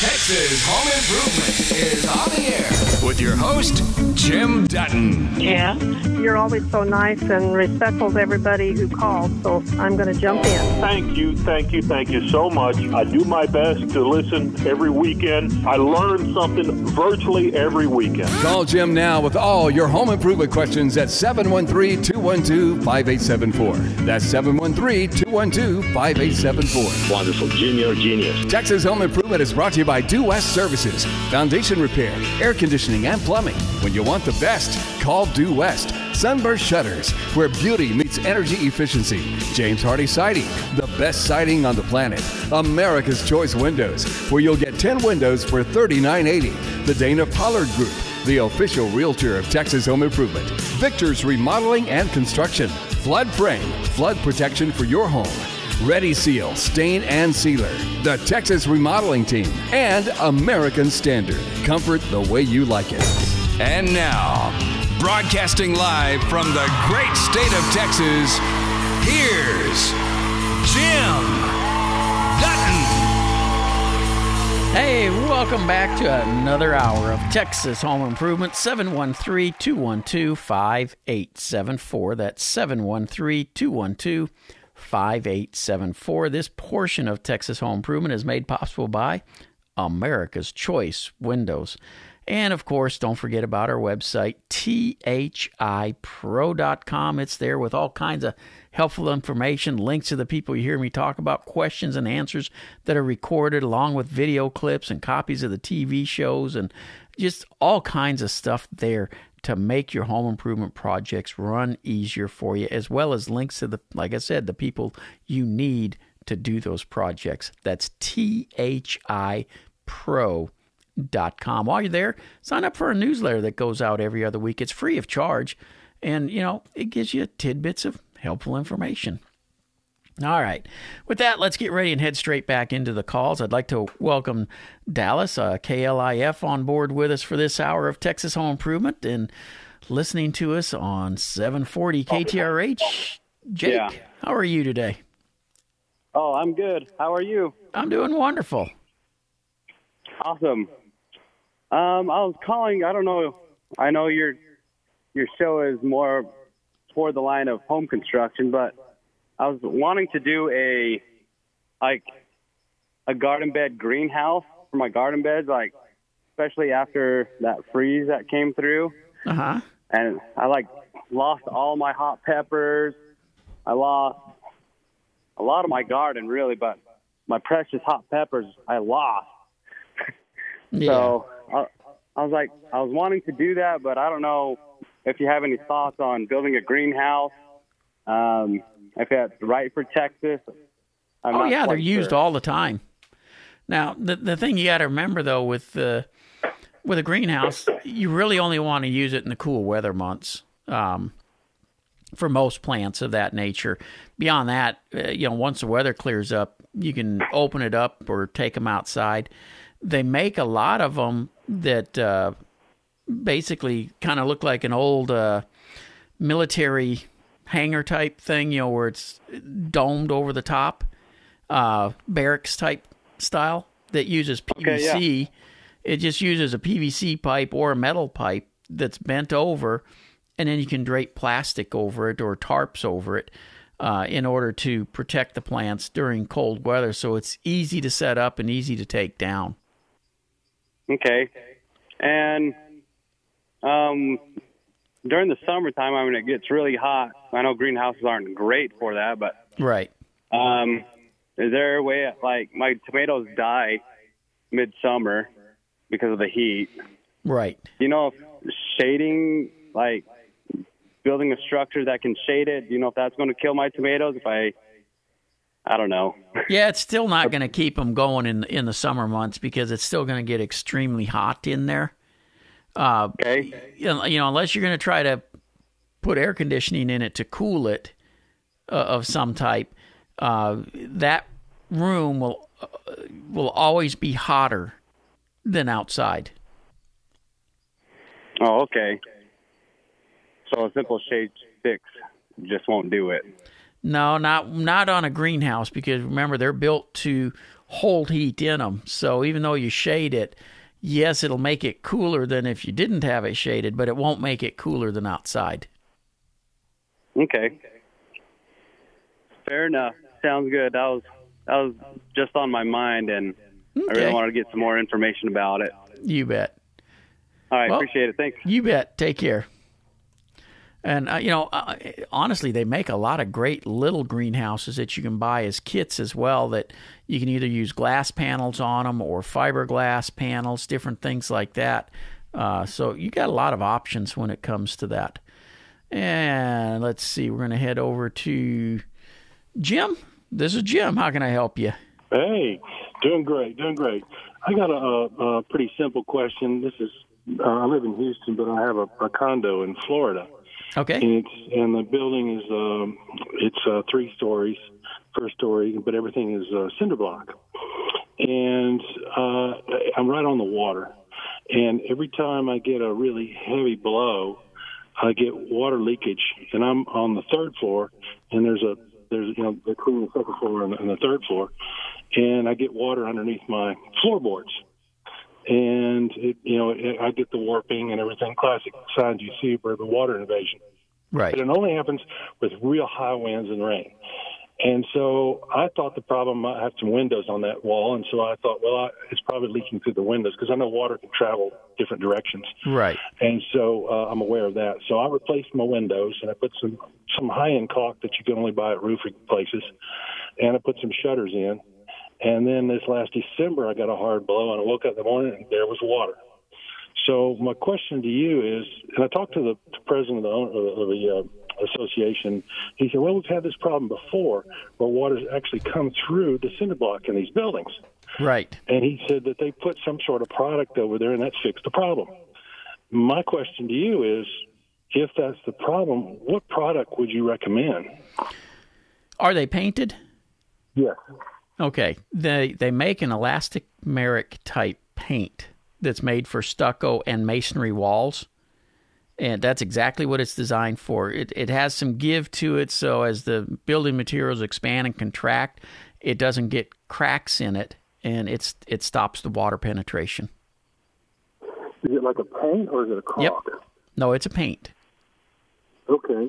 Texas Home Improvement is on the air with your host, Jim Dutton. Yeah, you're always so nice and respectful to everybody who calls, so I'm going to jump in. Thank you, thank you, thank you so much. I do my best to listen every weekend. I learn something virtually every weekend. Call Jim now with all your home improvement questions at 713 212 5874. That's 713 212 5874. Wonderful. Junior genius. Texas Home Improvement is brought to you by Due West Services, foundation repair, air conditioning, and plumbing. When you want the best, call Due West. Sunburst Shutters, where beauty meets energy efficiency. James Hardie Siding, the best siding on the planet. America's Choice Windows, where you'll get 10 windows for $39.80. The Dana Pollard Group, the official realtor of Texas Home Improvement. Victor's Remodeling and Construction. Flood Frame, flood protection for your home. Ready Seal, Stain and Sealer, the Texas Remodeling Team, and American Standard. Comfort the way you like it. And now, broadcasting live from the great state of Texas, here's Jim Dutton. Hey, welcome back to another hour of Texas Home Improvement. 713 212 5874. That's 713 212 5874. This portion of Texas Home Improvement is made possible by America's Choice Windows. And of course, don't forget about our website, thipro.com. It's there with all kinds of helpful information, links to the people you hear me talk about, questions and answers that are recorded, along with video clips and copies of the TV shows, and just all kinds of stuff there to make your home improvement projects run easier for you, as well as links to the, like I said, the people you need to do those projects. That's T H I Pro Dot com. While you're there, sign up for a newsletter that goes out every other week. It's free of charge, and you know it gives you tidbits of helpful information. All right. With that, let's get ready and head straight back into the calls. I'd like to welcome Dallas, uh, KLIF, on board with us for this hour of Texas Home Improvement and listening to us on 740 KTRH. Jake, Yeah. how are you today? Oh, I'm good. How are you? I'm doing wonderful. Awesome. Um, I was calling. I don't know. I know your your show is more toward the line of home construction, but I was wanting to do a like a garden bed greenhouse for my garden beds, like especially after that freeze that came through. Uh huh. And I like lost all my hot peppers. I lost a lot of my garden, really, but my precious hot peppers I lost. yeah. So I, I was like, I was wanting to do that, but I don't know if you have any thoughts on building a greenhouse. Um, if that's right for Texas. I'm oh yeah, they're quite used all the time. Now the the thing you got to remember though with the with a greenhouse, you really only want to use it in the cool weather months. Um, for most plants of that nature. Beyond that, uh, you know, once the weather clears up, you can open it up or take them outside. They make a lot of them that uh, basically kind of look like an old uh, military hangar type thing, you know, where it's domed over the top, uh, barracks type style that uses Okay, PVC. yeah. It just uses a PVC pipe or a metal pipe that's bent over, and then you can drape plastic over it or tarps over it uh, in order to protect the plants during cold weather. So it's easy to set up and easy to take down. Okay. And um, during the summertime, I mean, it gets really hot. I know greenhouses aren't great for that, but Right. um, is there a way, like, my tomatoes die midsummer because of the heat? Right. You know, if shading, like, building a structure that can shade it, you know if that's going to kill my tomatoes if I, I don't know. Yeah, it's still not going to keep them going in in the summer months because it's still going to get extremely hot in there. Uh, okay. You know, unless you're going to try to put air conditioning in it to cool it uh, of some type, uh, that room will uh, will always be hotter than outside. Oh, okay. So a simple shade fix just won't do it. No, not not on a greenhouse because remember they're built to hold heat in them. So even though you shade it, yes, it'll make it cooler than if you didn't have it shaded, but it won't make it cooler than outside. Okay. Fair enough. Sounds good. That was that was just on my mind, and I really wanted to get some more information about it. You bet. All right, Well, appreciate it. Thanks. You bet. Take care. And uh, you know, uh, honestly, they make a lot of great little greenhouses that you can buy as kits as well. That you can either use glass panels on them or fiberglass panels, different things like that. Uh, so you got a lot of options when it comes to that. And let's see, we're going to head over to Jim. This is Jim. How can I help you? Hey, doing great, doing great. I got a, a, a pretty simple question. This is uh, I live in Houston, but I have a, a condo in Florida. Okay. And it's and the building is um, it's uh, three stories, first story, but everything is uh, cinder block. And uh, I'm right on the water, and every time I get a really heavy blow, I get water leakage, and I'm on the third floor, and there's a there's you know they're cleaning the second floor and the, and the third floor, and I get water underneath my floorboards, and it, you know it, I get the warping and everything, classic signs you see for the water invasion. Right. But it only happens with real high winds and rain. And so I thought the problem might have some windows on that wall, and so I thought, well, I, it's probably leaking through the windows because I know water can travel different directions. Right. And so uh, I'm aware of that. So I replaced my windows and I put some some high end caulk that you can only buy at roofing places, and I put some shutters in. And then this last December, I got a hard blow, and I woke up in the morning and there was water. So my question to you is, and I talked to the president of the, of the uh, association. He said, "Well, we've had this problem before, where water's actually come through the cinder block in these buildings." Right. And he said that they put some sort of product over there, and that's fixed the problem. My question to you is, if that's the problem, what product would you recommend? Are they painted? Yes. Okay. They they make an elastomeric type paint that's made for stucco and masonry walls. And that's exactly what it's designed for. It it has some give to it so as the building materials expand and contract, it doesn't get cracks in it and it's it stops the water penetration. Is it like a paint or is it a caulk? Yep. No, it's a paint. Okay.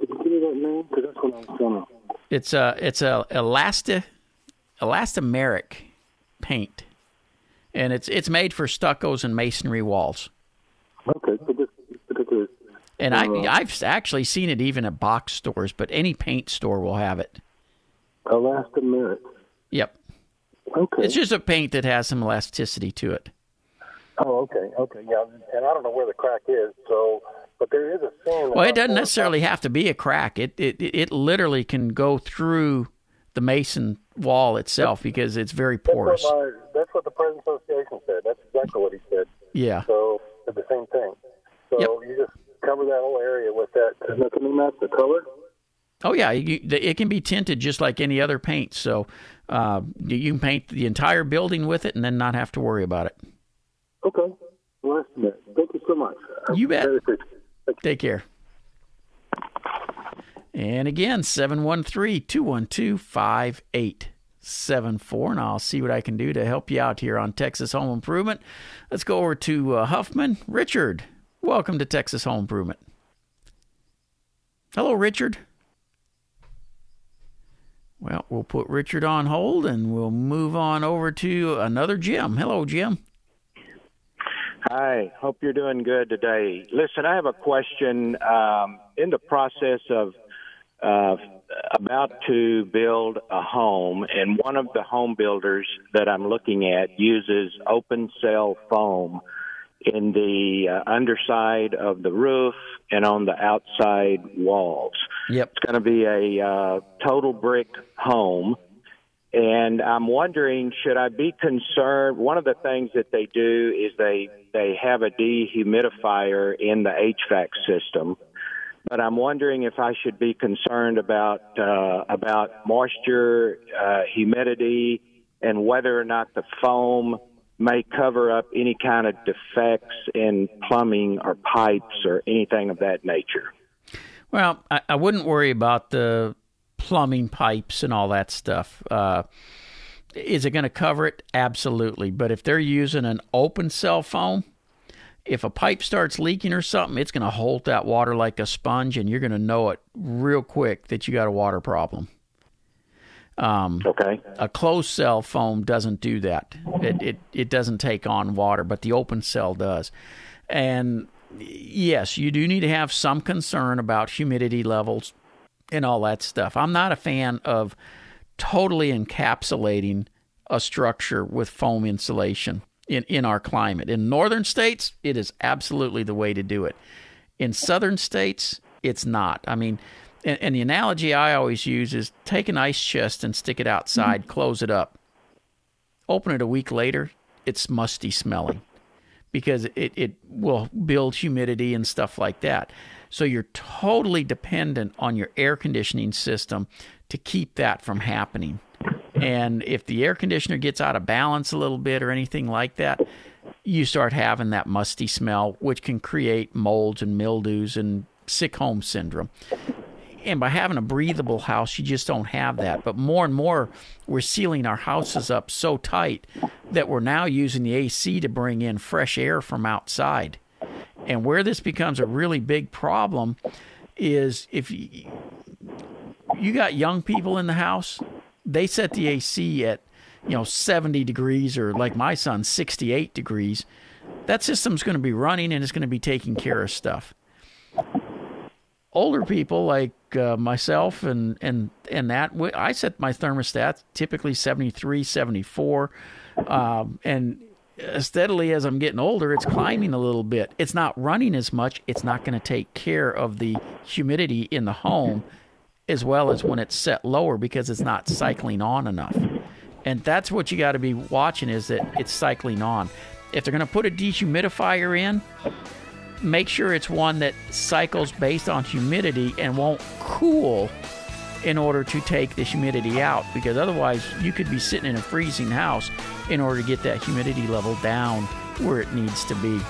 Could you give me that name? Because that's what I was going. It's a it's a elasti elastomeric paint, and it's it's made for stuccos and masonry walls. Okay. So this particular. And uh, I I've actually seen it even at box stores, but any paint store will have it. Elastomeric. Yep. Okay. It's just a paint that has some elasticity to it. Oh, okay, okay, yeah, and I don't know where the crack is, so but there is a thing. Well, it doesn't necessarily have to be a crack. It it it literally can go through the mason wall itself because it's very porous. That's what, my, that's what the President Association said. That's exactly what he said. Yeah. So the same thing. So you just cover that whole area with that. Can you match the color? Oh yeah, you, it can be tinted just like any other paint. So uh, you can paint the entire building with it and then not have to worry about it. Okay. Well, that's it. Thank you so much. You bet. Take care. And again, 713 212 5874. And I'll see what I can do to help you out here on Texas Home Improvement. Let's go over to uh, Huffman. Richard, welcome to Texas Home Improvement. Hello, Richard. Well, we'll put Richard on hold and we'll move on over to another Jim. Hello, Jim. Hi, hope you're doing good today. Listen, I have a question. Um, in the process of uh, about to build a home, and one of the home builders that I'm looking at uses open cell foam in the uh, underside of the roof and on the outside walls. Yep. It's going to be a uh, total brick home. And I'm wondering, should I be concerned? One of the things that they do is they they have a dehumidifier in the HVAC system, but I'm wondering if I should be concerned about uh, about moisture, uh, humidity, and whether or not the foam may cover up any kind of defects in plumbing or pipes or anything of that nature. Well, I, I wouldn't worry about the plumbing pipes and all that stuff. Uh, is it going to cover it? Absolutely. But if they're using an open cell foam, if a pipe starts leaking or something, it's going to hold that water like a sponge, and you're going to know it real quick that you got a water problem. Um, okay. A closed cell foam doesn't do that. It, it it doesn't take on water, but the open cell does. And yes, you do need to have some concern about humidity levels and all that stuff. I'm not a fan of totally encapsulating a structure with foam insulation in, in our climate. In northern states, it is absolutely the way to do it. In southern states, it's not. I mean, and, and the analogy I always use is take an ice chest and stick it outside, mm-hmm. close it up. Open it a week later, it's musty smelling because it, it will build humidity and stuff like that. So you're totally dependent on your air conditioning system to keep that from happening. And if the air conditioner gets out of balance a little bit or anything like that, you start having that musty smell, which can create molds and mildews and sick home syndrome. And by having a breathable house, you just don't have that. But more and more, we're sealing our houses up so tight that we're now using the AC to bring in fresh air from outside. And where this becomes a really big problem is if you, you got young people in the house, they set the AC at you know 70 degrees or like my son 68 degrees. That system's going to be running and it's going to be taking care of stuff. Older people like uh, myself and and and that I set my thermostat typically 73, 74, um, and steadily as I'm getting older, it's climbing a little bit. It's not running as much. It's not going to take care of the humidity in the home as well as when it's set lower because it's not cycling on enough. And that's what you got to be watching is that it's cycling on. If they're going to put a dehumidifier in, make sure it's one that cycles based on humidity and won't cool in order to take the humidity out because otherwise you could be sitting in a freezing house in order to get that humidity level down where it needs to be.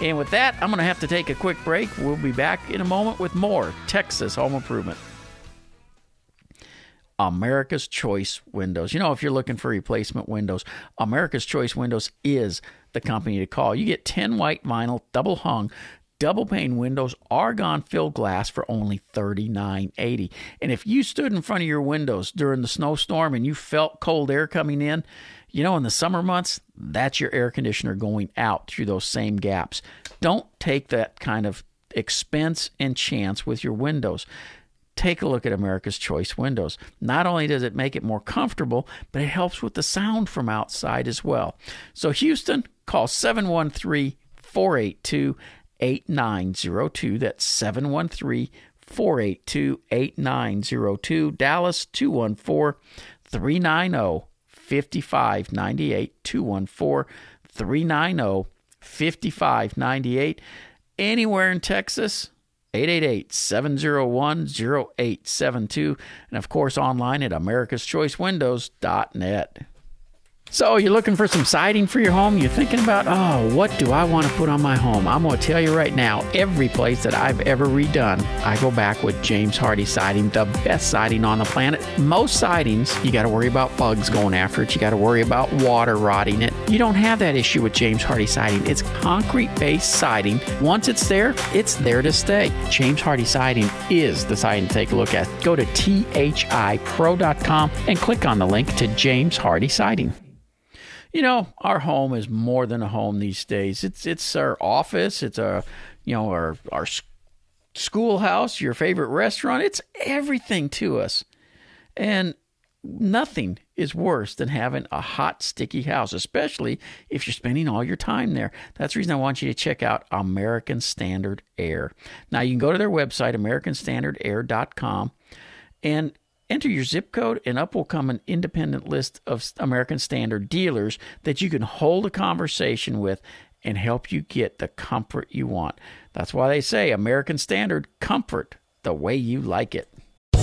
And with that, I'm going to have to take a quick break. We'll be back in a moment with more Texas Home Improvement. America's Choice Windows. You know, if you're looking for replacement windows, America's Choice Windows is the company to call. You get 10 white vinyl, double hung, double pane windows, argon filled glass for only $39.80. And if you stood in front of your windows during the snowstorm and you felt cold air coming in, you know, in the summer months, that's your air conditioner going out through those same gaps. Don't take that kind of expense and chance with your windows take a look at America's Choice windows. Not only does it make it more comfortable, but it helps with the sound from outside as well. So, Houston, call 713 482 8902. That's 713 482 8902. Dallas, 214 390 5598. 214 390 5598. Anywhere in Texas, 888-701-0872 and of course online at americaschoicewindows.net. So, you're looking for some siding for your home? You're thinking about, oh, what do I want to put on my home? I'm going to tell you right now every place that I've ever redone, I go back with James Hardie siding, the best siding on the planet. Most sidings, you got to worry about bugs going after it, you got to worry about water rotting it. You don't have that issue with James Hardie siding. It's concrete based siding. Once it's there, it's there to stay. James Hardie siding is the siding to take a look at. Go to thipro.com and click on the link to James Hardie siding. You know, our home is more than a home these days. It's it's our office. It's a you know our our schoolhouse, your favorite restaurant. It's everything to us, and nothing is worse than having a hot, sticky house, especially if you're spending all your time there. That's the reason I want you to check out American Standard Air. Now, you can go to their website, AmericanStandardAir.com, and Enter your zip code, and up will come an independent list of American Standard dealers that you can hold a conversation with and help you get the comfort you want. That's why they say American Standard comfort the way you like it.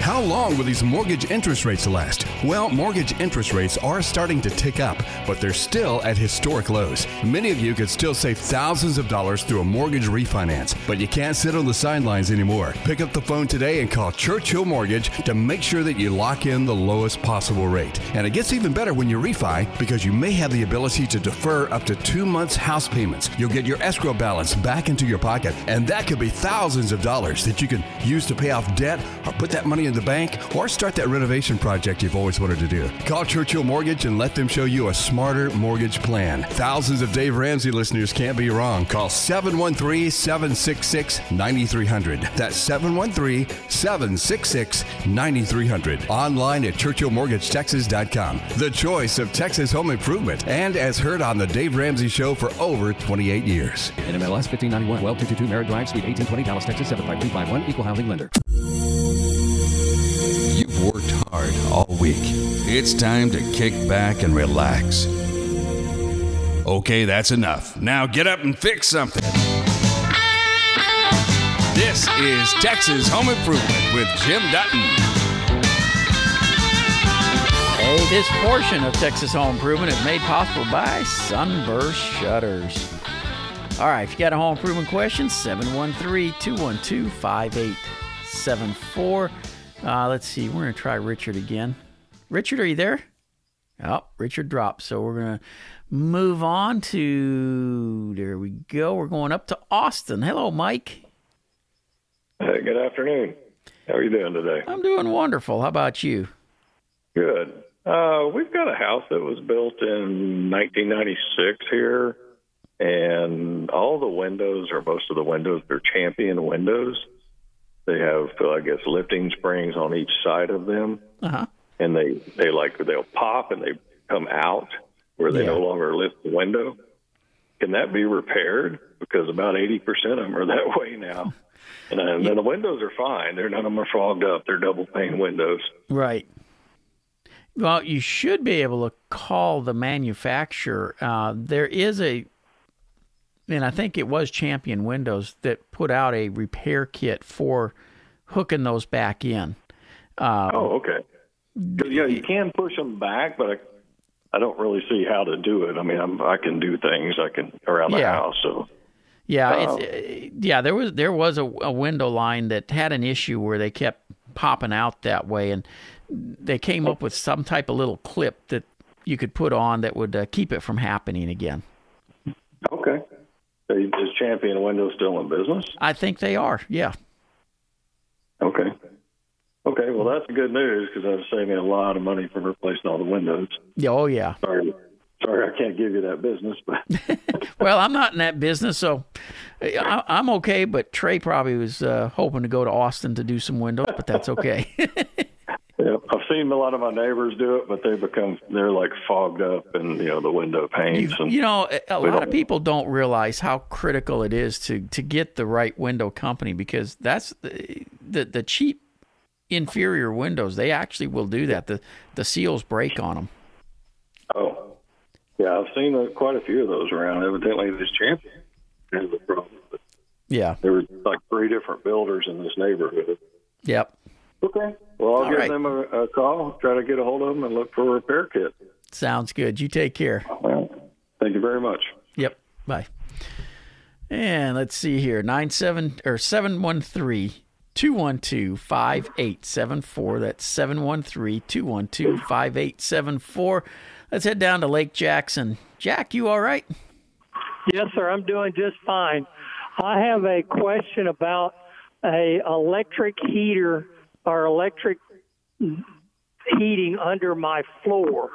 How long will these mortgage interest rates last? Well, mortgage interest rates are starting to tick up, but they're still at historic lows. Many of you could still save thousands of dollars through a mortgage refinance, but you can't sit on the sidelines anymore. Pick up the phone today and call Churchill Mortgage to make sure that you lock in the lowest possible rate. And it gets even better when you refi because you may have the ability to defer up to two months' house payments. You'll get your escrow balance back into your pocket, and that could be thousands of dollars that you can use to pay off debt or put that money in the bank or start that renovation project you've always wanted to do. Call Churchill Mortgage and let them show you a smarter mortgage plan. Thousands of Dave Ramsey listeners can't be wrong. Call 713 766 9300. That's 713 766 9300. Online at churchillmortgagetexas.com. The choice of Texas home improvement and as heard on The Dave Ramsey Show for over 28 years. NMLS 1591, well 222 Merritt Drive, Suite 1820, Dallas, Texas 75251, Equal Housing Lender. You've worked hard all week. It's time to kick back and relax. Okay, that's enough. Now get up and fix something. This is Texas Home Improvement with Jim Dutton. Hey, this portion of Texas Home Improvement is made possible by Sunburst Shutters. All right, if you got a home improvement question, 713 212 5874. Uh, let's see, we're going to try Richard again. Richard, are you there? Oh, Richard dropped. So we're going to move on to, there we go. We're going up to Austin. Hello, Mike. Hey, good afternoon. How are you doing today? I'm doing wonderful. How about you? Good. Uh, we've got a house that was built in 1996 here, and all the windows, or most of the windows, they're champion windows. They have, I guess, lifting springs on each side of them, uh-huh. and they they like they'll pop and they come out where they Yeah. no longer lift the window. Can that be repaired? Because about 80% of them are that way now. And, uh, and the windows are fine. They're none of them are fogged up. They're double pane windows. Right. Well, you should be able to call the manufacturer. Uh, there is a, and I think it was Champion Windows that put out a repair kit for hooking those back in. Uh, Oh, okay. Yeah, you can push them back, but I, I don't really see how to do it. I mean, I'm, I can do things I can around the Yeah. house. So Yeah, Oh. it's, uh, yeah. There was there was a, a window line that had an issue where they kept popping out that way, and they came up with some type of little clip that you could put on that would uh, keep it from happening again. okay. Is Champion Windows still in business? I think they are. Yeah. Okay. Okay. Well, that's good news because was saving a lot of money from replacing all the windows. Yeah. Oh yeah. Sorry, sorry, I can't give you that business, but Well, I'm not in that business, so I, I'm okay. But Trey probably was uh, hoping to go to Austin to do some windows, but that's okay. yeah, I've seen a lot of my neighbors do it, but they become they're like fogged up and you know the window panes. and you know, a- a lot of people don't realize how critical it is to to get the right window company because that's the the, the cheap inferior windows. They actually will do that. The the seals break on them. Oh, yeah, I've seen uh, quite a few of those around. Evidently, this champion has the problem. But Yeah. there were like three different builders in this neighborhood. Yep. Okay. Well, I'll All give right. them a, a call, try to get a hold of them, and look for a repair kit. Sounds good. You take care. Well, thank you very much. Yep. Bye. And let's see here. Nine seven or seven one three two one two five eight seven four. That's seven one three two one two five eight seven four. Let's head down to Lake Jackson. Jack, you all right? Yes, sir. I'm doing just fine. I have a question about a electric heater or electric heating under my floor.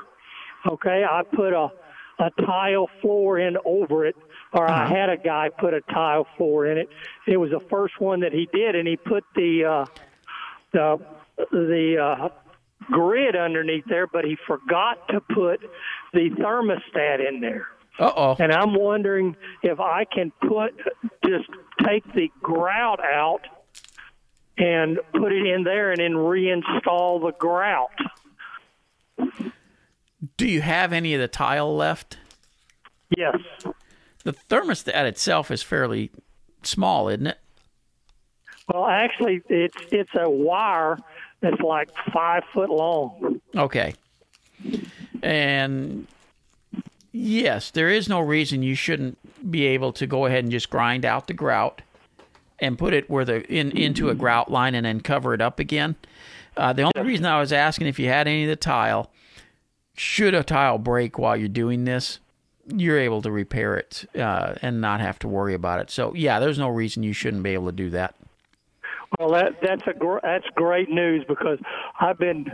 Okay, I put a a tile floor in over it, or I had a guy put a tile floor in it. It was the first one that he did, and he put the uh, the the uh, grid underneath there, but he forgot to put the thermostat in there. Uh oh. And I'm wondering if I can put just take the grout out and put it in there and then reinstall the grout. Do you have any of the tile left? Yes. The thermostat itself is fairly small, isn't it? Well, actually, it's it's a wire that's like five foot long. Okay. And yes, there is no reason you shouldn't be able to go ahead and just grind out the grout and put it where the in into a grout line and then cover it up again. Uh, the only reason I was asking if you had any of the tile, should a tile break while you're doing this, you're able to repair it uh, and not have to worry about it. So yeah, there's no reason you shouldn't be able to do that. Well, that that's a gr- that's great news because I've been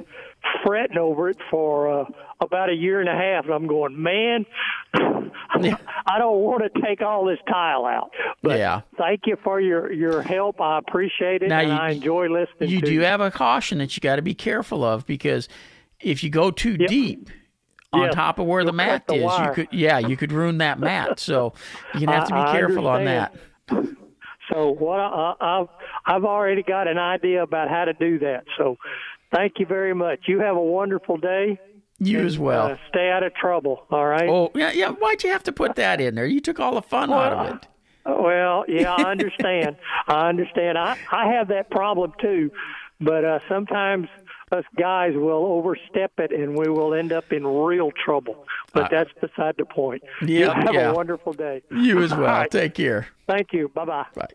fretting over it for uh, about a year and a half, and I'm going, man, I don't want to take all this tile out. But yeah. thank you for your your help. I appreciate it, Now and you- I enjoy listening. You do have a caution that you got to be careful of because if you go too deep on Yes. top of where the You'll cut mat the is, you could yeah, you could ruin that mat. So you're gonna have to be I- I careful on that. So what I, I've I've already got an idea about how to do that. So thank you very much. You have a wonderful day. You and, as well. Uh, stay out of trouble. All right. Oh yeah, yeah. Why'd you have to put that in there? You took all the fun out of it. Well, yeah, I understand. I understand. I I have that problem too, but uh, sometimes us guys will overstep it, and we will end up in real trouble. But Uh, that's beside the point. yeah, you have yeah. a wonderful day. You as well. right. Take care. Thank you. Bye bye. Bye.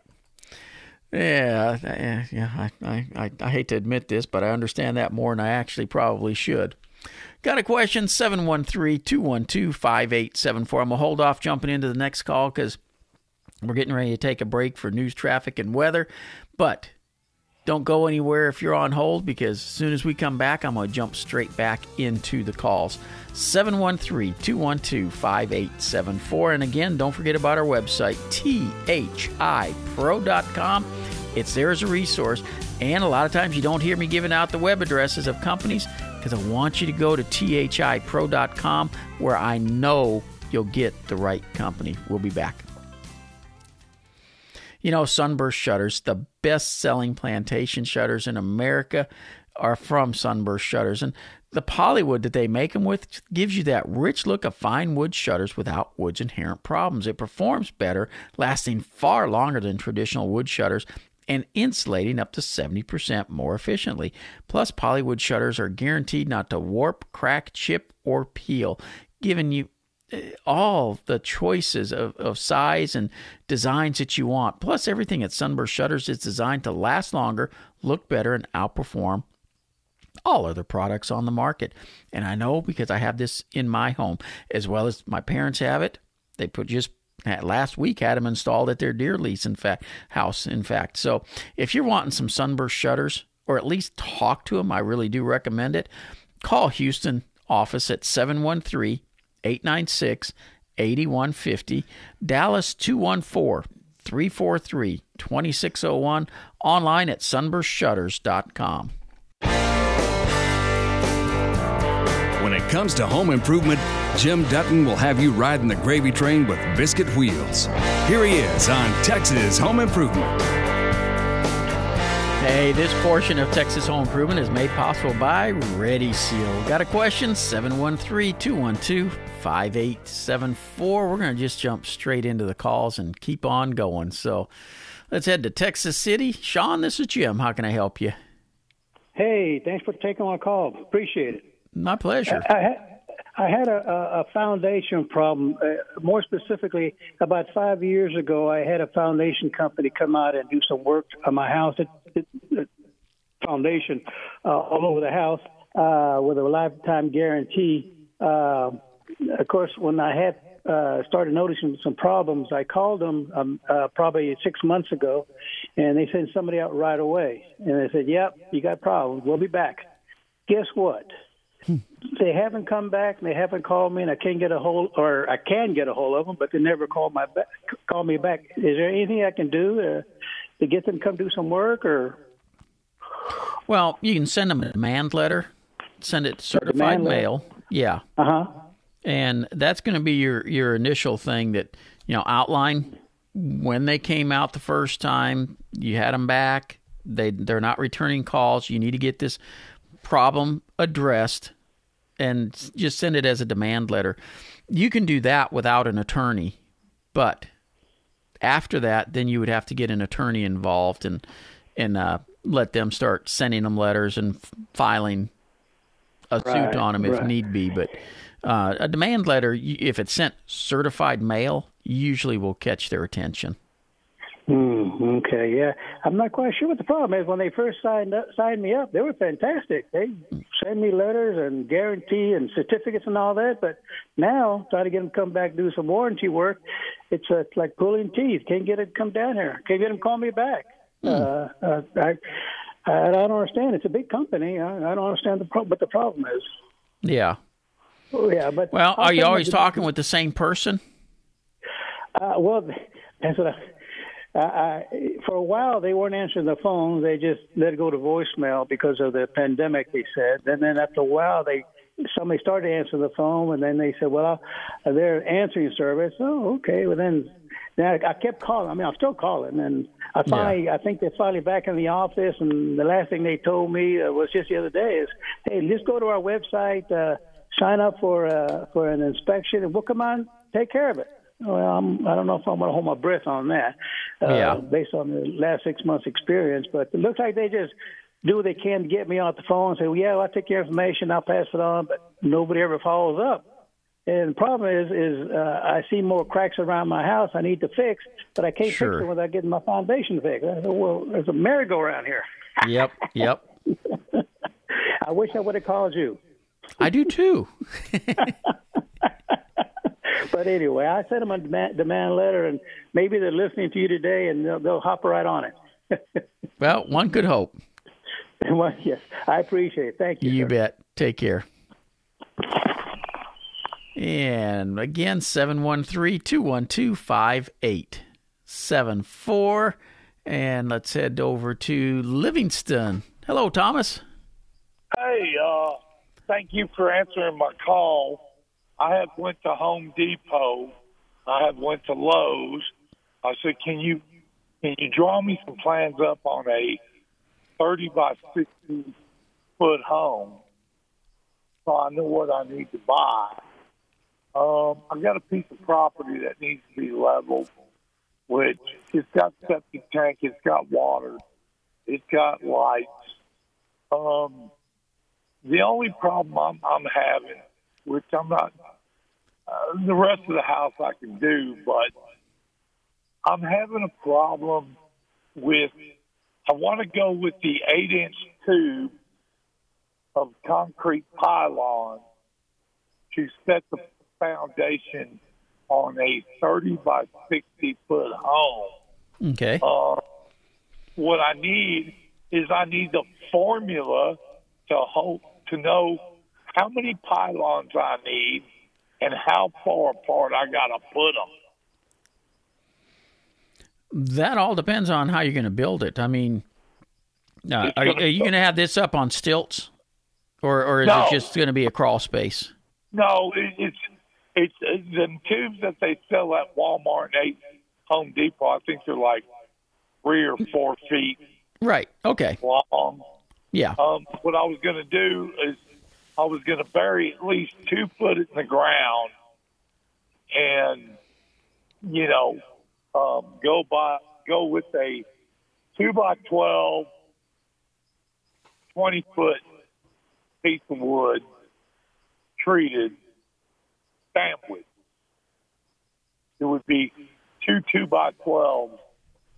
Yeah, yeah, yeah. I, I, I, I hate to admit this, but I understand that more than I actually probably should. Got a question? 713 212 5874. I'm going to hold off jumping into the next call because we're getting ready to take a break for news, traffic, and weather. But don't go anywhere if you're on hold because as soon as we come back, I'm going to jump straight back into the calls. 713 212 5874. And again, don't forget about our website, thipro.com. It's there as a resource. And a lot of times you don't hear me giving out the web addresses of companies because I want you to go to thipro.com where I know you'll get the right company. We'll be back. You know, Sunburst Shutters, the best selling plantation shutters in America are from Sunburst Shutters. And the Polywood that they make them with gives you that rich look of fine wood shutters without wood's inherent problems. It performs better, lasting far longer than traditional wood shutters and insulating up to 70% more efficiently. Plus, Polywood shutters are guaranteed not to warp, crack, chip, or peel, giving you eh, all the choices of, of size and designs that you want. Plus, everything at Sunburst Shutters is designed to last longer, look better, and outperform all other products on the market. And I know because I have this in my home, as well as my parents have it. They put just last week had them installed at their deer lease in fact house in fact so if you're wanting some sunburst shutters or at least talk to them i really do recommend it call houston office at 713 896 8150. Dallas 214 343 2601. Online at sunburstshutters.com. When it comes to home improvement, Jim Dutton will have you riding the gravy train with biscuit wheels. Here he is on Texas Home Improvement. Hey, this portion of Texas Home Improvement is made possible by Ready Seal. Got a question? 713 212 5874. We're going to just jump straight into the calls and keep on going. So let's head to Texas City. Sean, this is Jim. How can I help you? Hey, thanks for taking my call. Appreciate it. My pleasure. I, I had, I had a, a- a foundation problem. Uh, more specifically, about five years ago, I had a foundation company come out and do some work on my house. It, it, it, foundation uh, all over the house uh, with a lifetime guarantee. Uh, of course, when I had uh, started noticing some problems, I called them um, uh, probably six months ago, and they sent somebody out right away. And they said, "Yep, you got problems. We'll be back." Guess what? They haven't come back. and They haven't called me, and I can't get a hold, or I can get a hold of them, but they never call my back, call me back. Is there anything I can do uh, to get them to come do some work, or Well, you can send them a demand letter, send it certified demand letter? mail. Yeah. Uh huh. And that's going to be your your initial thing that you know outline when they came out the first time. You had them back. They they're not returning calls. You need to get this problem addressed, and just send it as a demand letter. You can do that without an attorney. But after that, then you would have to get an attorney involved and and uh, let them start sending them letters and f- filing a Right, suit on them if right. need be. But uh, a demand letter, if it's sent certified mail, usually will catch their attention. Hmm, okay, yeah. I'm not quite sure what the problem is. When they first signed up, signed me up, they were fantastic. They send me letters and guarantee and certificates and all that. But now, trying to get them to come back do some warranty work, it's, uh, like pulling teeth. Can't get it to come down here. Can't get them to call me back. Uh, uh, I, I don't understand. It's a big company. I, I don't understand the pro- what the problem is. Yeah. Oh, yeah, but Well, are you always talking with the same person? Uh, well, that's what I, I, I, for a while they weren't answering the phone. They just let it go to voicemail because of the pandemic. They said, and then after a while they somebody started answering the phone, and then they said, well, they're answering service. Oh, okay. Well, then. Then I kept calling. I mean, I'm still calling, and I finally, I think they're finally back in the office. And the last thing they told me uh, was just the other day is, "Hey, just go to our website, uh, sign up for uh, for an inspection, and we'll come on, take care of it." Well, I'm, I don't know if I'm going to hold my breath on that, uh, Yeah. based on the last six months' experience. But it looks like they just do what they can to get me off the phone and say, well, "Yeah, well, I'll take your information, I'll pass it on," but nobody ever follows up. And the problem is, is uh, I see more cracks around my house I need to fix, but I can't Sure. fix them without getting my foundation fixed. I said, well, there's a merry-go-round here. Yep. Yep. I wish I would have called you. I do too. But anyway, I sent them a demand, demand letter, and maybe they're listening to you today, and they'll, they'll hop right on it. Well, one could hope. well, yes, I appreciate it. Thank you. You sir. bet. Take care. And again, 713 212 5874. And let's head over to Livingston. Hello, Thomas. Hey, uh, thank you for answering my call. I have went to Home Depot. I have went to Lowe's. I said, can you can you draw me some plans up on a thirty by sixty foot home so I know what I need to buy? Um, I got a piece of property that needs to be leveled, which it's got septic tank, it's got water, it's got lights. Um, the only problem I'm, I'm having, which I'm not, uh, the rest of the house I can do, but I'm having a problem with, I want to go with the eight inch tube of concrete pylon to set the foundation on a 30 by 60 foot home. Okay. Uh, what I need is I need the formula to hope to know how many pylons I need and how far apart I got to put them. That all depends on how you're going to build it. I mean, uh, are, are you going to have this up on stilts? Or, or is No. it just going to be a crawl space? No, it, it's it's uh, the tubes that they sell at Walmart and eight Home Depot. I think they're like three or four feet Right. Okay. long. Yeah. Um, what I was going to do is I was going to bury at least two foot in the ground, and you know, um, go by go with a two by 12, 20 foot piece of wood treated sandwich. It would be two two by twelve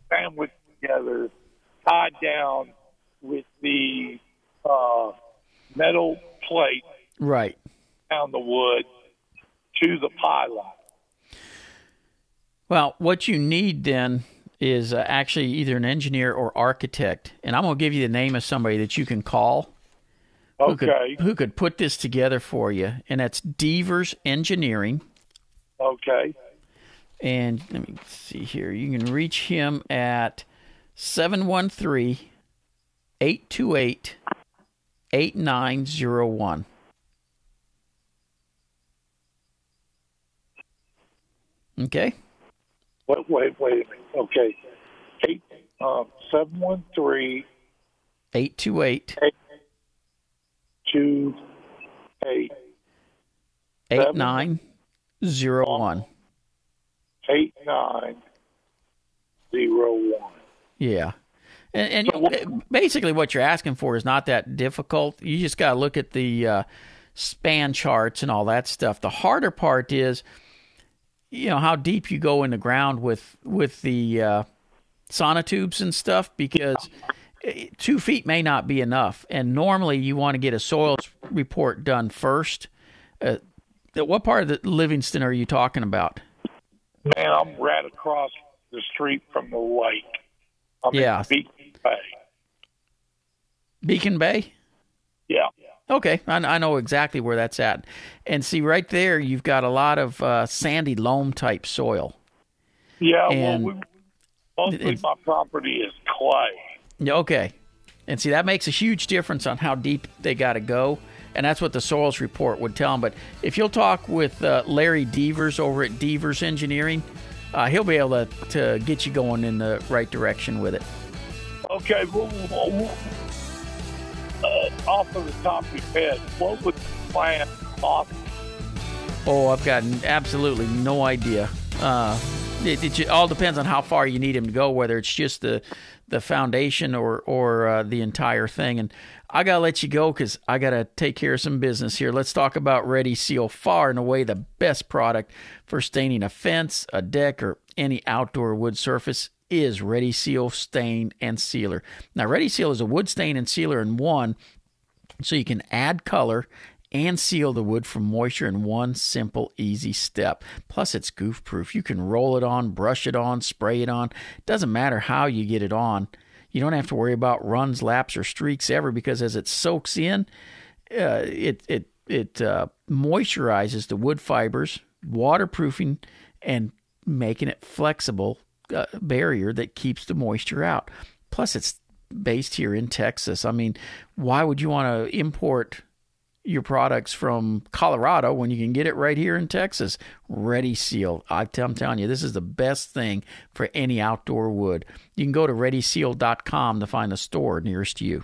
sandwiched together, tied down with the uh, metal plate Right. down the wood to the pylon. Well, what you need then is uh, actually either an engineer or architect, and I'm going to give you the name of somebody that you can call. Who Okay. could, who could put this together for you? And that's Devers Engineering. Okay. And let me see here. You can reach him at 713 828 8901. Okay. Wait, wait, wait a minute. Okay. Eight, um, seven one three 828 two eight 8901. eight nine zero one. Yeah. And, and you, basically, what you're asking for is not that difficult. You just got to look at the uh, span charts and all that stuff. The harder part is, you know, how deep you go in the ground with with the uh, sonotubes and stuff, because two feet may not be enough. And normally, you want to get a soils report done first. Uh, what part of the Livingston are you talking about? Man, I'm right across the street from the lake. I'm yeah. Beacon Bay. Beacon Bay? Yeah. Okay, I, I, know exactly where that's at. And see, right there, you've got a lot of uh, sandy loam type soil. Yeah, and well, we, mostly my property is clay. Okay. And see, that makes a huge difference on how deep they got to go. And that's what the soils report would tell them. But if you'll talk with uh, Larry Devers over at Devers Engineering, uh, he'll be able to, to get you going in the right direction with it. Okay, well, well, uh, off of the top of your head, what would the plan cost? Oh, I've got absolutely no idea. Uh, it, it, all depends on how far you need him to go, whether it's just the the foundation or or uh, the entire thing. And I gotta let you go because I gotta take care of some business here. Let's talk about Ready Seal, far and away the best product for staining a fence, a deck, or any outdoor wood surface is Ready Seal Stain and Sealer. Now, Ready Seal is a wood stain and sealer in one, so you can add color and seal the wood from moisture in one simple, easy step. Plus, it's goof proof. You can roll it on, brush it on, spray it on. It doesn't matter how you get it on. You don't have to worry about runs, laps, or streaks ever because as it soaks in, uh, it it it uh, moisturizes the wood fibers, waterproofing, and making it flexible uh, barrier that keeps the moisture out. Plus, it's based here in Texas. I mean, why would you want to import your products from Colorado when you can get it right here in Texas? Ready Seal. I'm telling you, this is the best thing for any outdoor wood. You can go to ReadySeal.com to find the store nearest you.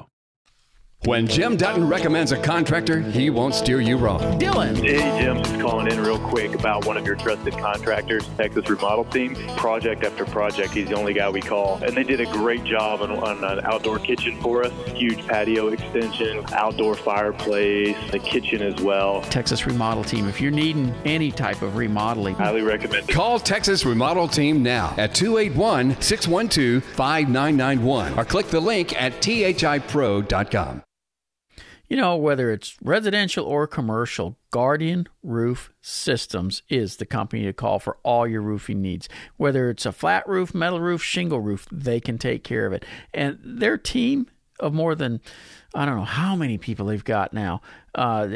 When Jim Dutton recommends a contractor, he won't steer you wrong. Dylan. Hey, Jim, just calling in real quick about one of your trusted contractors, Texas Remodel Team. Project after project, he's the only guy we call. And they did a great job on, on an outdoor kitchen for us. Huge patio extension, outdoor fireplace, the kitchen as well. Texas Remodel Team. If you're needing any type of remodeling, highly recommend it. Call Texas Remodel Team now at 281 612 5991 or click the link at thipro.com. You know, whether it's residential or commercial, Guardian Roof Systems is the company to call for all your roofing needs. Whether it's a flat roof, metal roof, shingle roof, they can take care of it. And their team of more than, I don't know how many people they've got now, uh,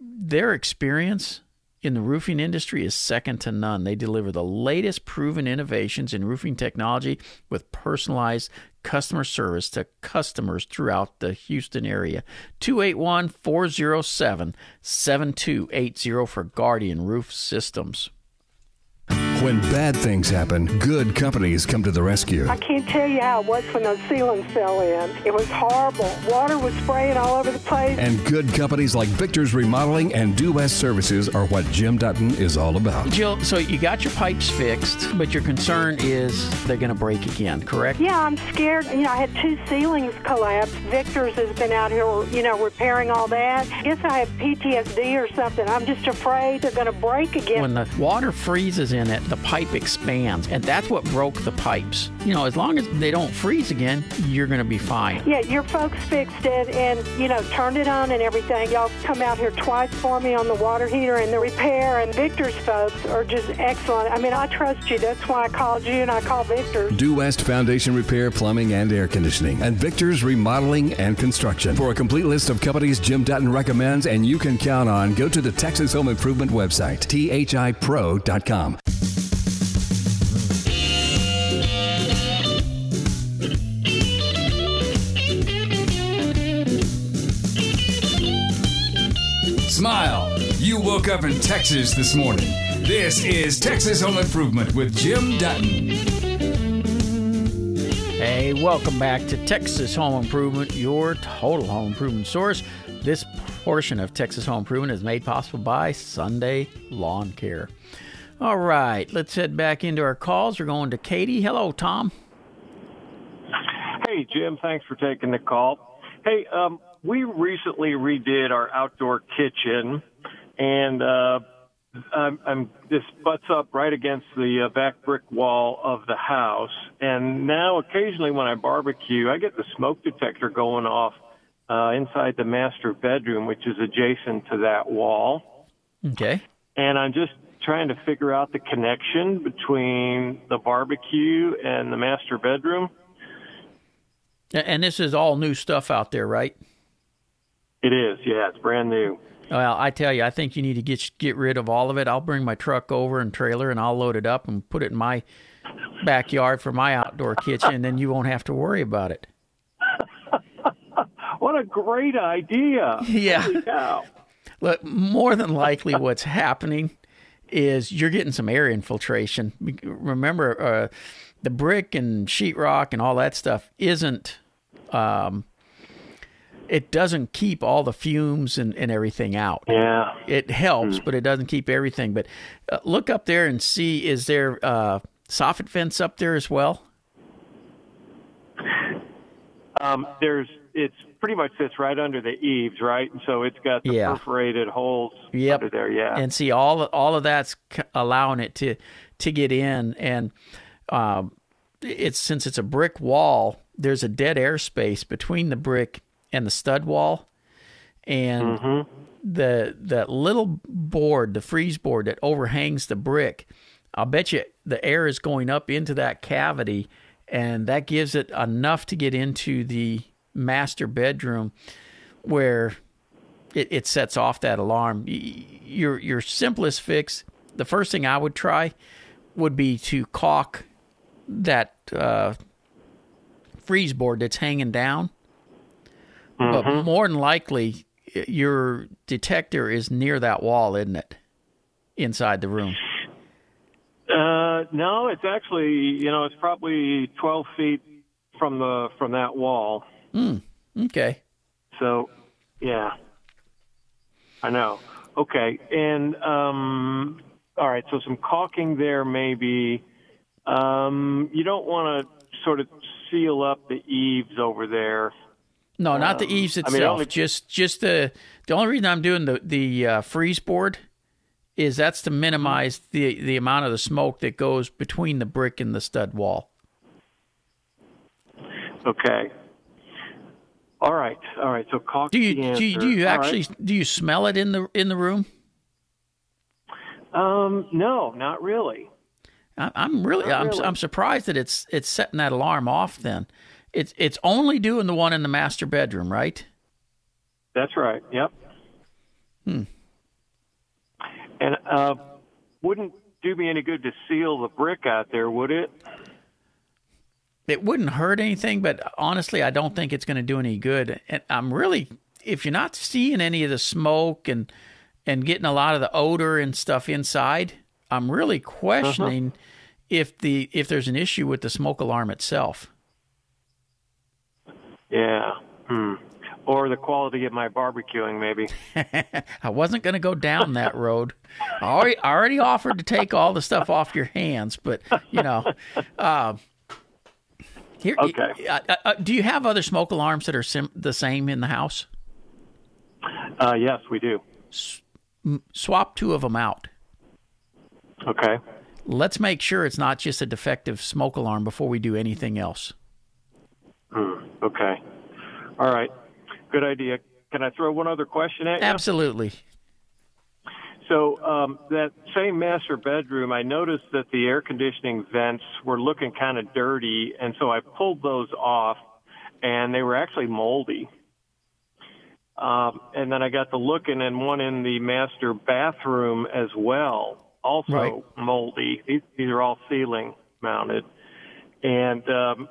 their experience in the roofing industry is second to none. They deliver the latest proven innovations in roofing technology with personalized customer service to customers throughout the Houston area. 281 407 7280 for Guardian Roof Systems. When bad things happen, good companies come to the rescue. I can't tell you how it was when those ceilings fell in. It was horrible. Water was spraying all over the place. And good companies like Victor's Remodeling and Due West Services are what Jim Dutton is all about. Jill, so you got your pipes fixed, but your concern is they're going to break again, correct? Yeah, I'm scared. You know, I had two ceilings collapse. Victor's has been out here, you know, repairing all that. I guess I have PTSD or something. I'm just afraid they're going to break again. When the water freezes in it, the pipe expands, and that's what broke the pipes. You know, as long as they don't freeze again, you're going to be fine. Yeah, your folks fixed it and, you know, turned it on and everything. Y'all come out here twice for me on the water heater and the repair, and Victor's folks are just excellent. I mean, I trust you. That's why I called you and I called Victor. Due West Foundation Repair, Plumbing, and Air Conditioning, and Victor's Remodeling and Construction. For a complete list of companies Jim Dutton recommends and you can count on, go to the Texas Home Improvement website, thipro.com. Smile. You woke up in Texas this morning. This is Texas Home Improvement with Jim Dutton. Hey, welcome back to Texas Home Improvement, your total home improvement source. This portion of Texas Home Improvement is made possible by Sunday Lawn Care. All right, let's head back into our calls. We're going to Katy. Hello, Tom. Hey, Jim. Thanks for taking the call. Hey, um, we recently redid our outdoor kitchen, and uh, I'm, I'm this butts up right against the uh, back brick wall of the house. And now, occasionally, when I barbecue, I get the smoke detector going off uh, inside the master bedroom, which is adjacent to that wall. Okay. And I'm just trying to figure out the connection between the barbecue and the master bedroom. And this is all new stuff out there, right? It is, yeah, it's brand new. Well, I tell you, I think you need to get get rid of all of it. I'll bring my truck over and trailer, and I'll load it up and put it in my backyard for my outdoor kitchen, and then you won't have to worry about it. What a great idea! Yeah. Look, more than likely, what's happening is you're getting some air infiltration. Remember, uh, the brick and sheetrock and all that stuff isn't. Um, it doesn't keep all the fumes and, and everything out. Yeah. It helps, but it doesn't keep everything. But uh, look up there and see is there uh, soffit vents up there as well? Um, there's it's pretty much sits right under the eaves, right? And so it's got the Yeah. perforated holes Yep. under there. Yeah. And see all all of that's c- allowing it to to get in, and um, it's since it's a brick wall, there's a dead air space between the brick and the stud wall, and Mm-hmm. the that little board, the frieze board that overhangs the brick. I'll bet you the air is going up into that cavity, and that gives it enough to get into the master bedroom, where it, it sets off that alarm. Your your simplest fix, the first thing I would try, would be to caulk that uh, frieze board that's hanging down. But more than likely, your detector is near that wall, isn't it? Inside the room. Uh, no, it's actually you know it's probably 12 feet from the from that wall. Hmm. Okay. So, yeah, I know. Okay, and um, all right. So some caulking there, maybe. Um, you don't want to sort of seal up the eaves over there. No, not the Um, eaves I itself. mean, only- just just the the only reason I'm doing the the uh, frieze board is that's to minimize the the amount of the smoke that goes between the brick and the stud wall. Okay. All right. All right. So caulk. Do you do you, do you actually right. do you smell it in the in the room? Um, no, not really. I- I'm really Not I'm really. I'm surprised that it's it's setting that alarm off. Then it's it's only doing the one in the master bedroom, right? That's right. Yep. Hmm. And uh, wouldn't do me any good to seal the brick out there, would it? it wouldn't hurt anything, but honestly, I don't think it's going to do any good. And I'm really, if you're not seeing any of the smoke and and getting a lot of the odor and stuff inside, I'm really questioning if the if there's an issue with the smoke alarm itself. Yeah. Hmm. Or the quality of my barbecuing, maybe. I wasn't going to go down that road. I already, I already offered to take all the stuff off your hands, but you know, uh, here. Okay. Uh, uh, do you have other smoke alarms that are sim- the same in the house? Uh, yes, we do. M- swap two of them out. Okay. Let's make sure it's not just a defective smoke alarm before we do anything else. Hmm. Okay. All right. Good idea. Can I throw one other question at you? Absolutely. So um, that same master bedroom, I noticed that the air conditioning vents were looking kind of dirty, and so I pulled those off, and they were actually moldy. Um, and then I got to looking, and one in the master bathroom as well, also Right. moldy. These, these are all ceiling mounted, and um,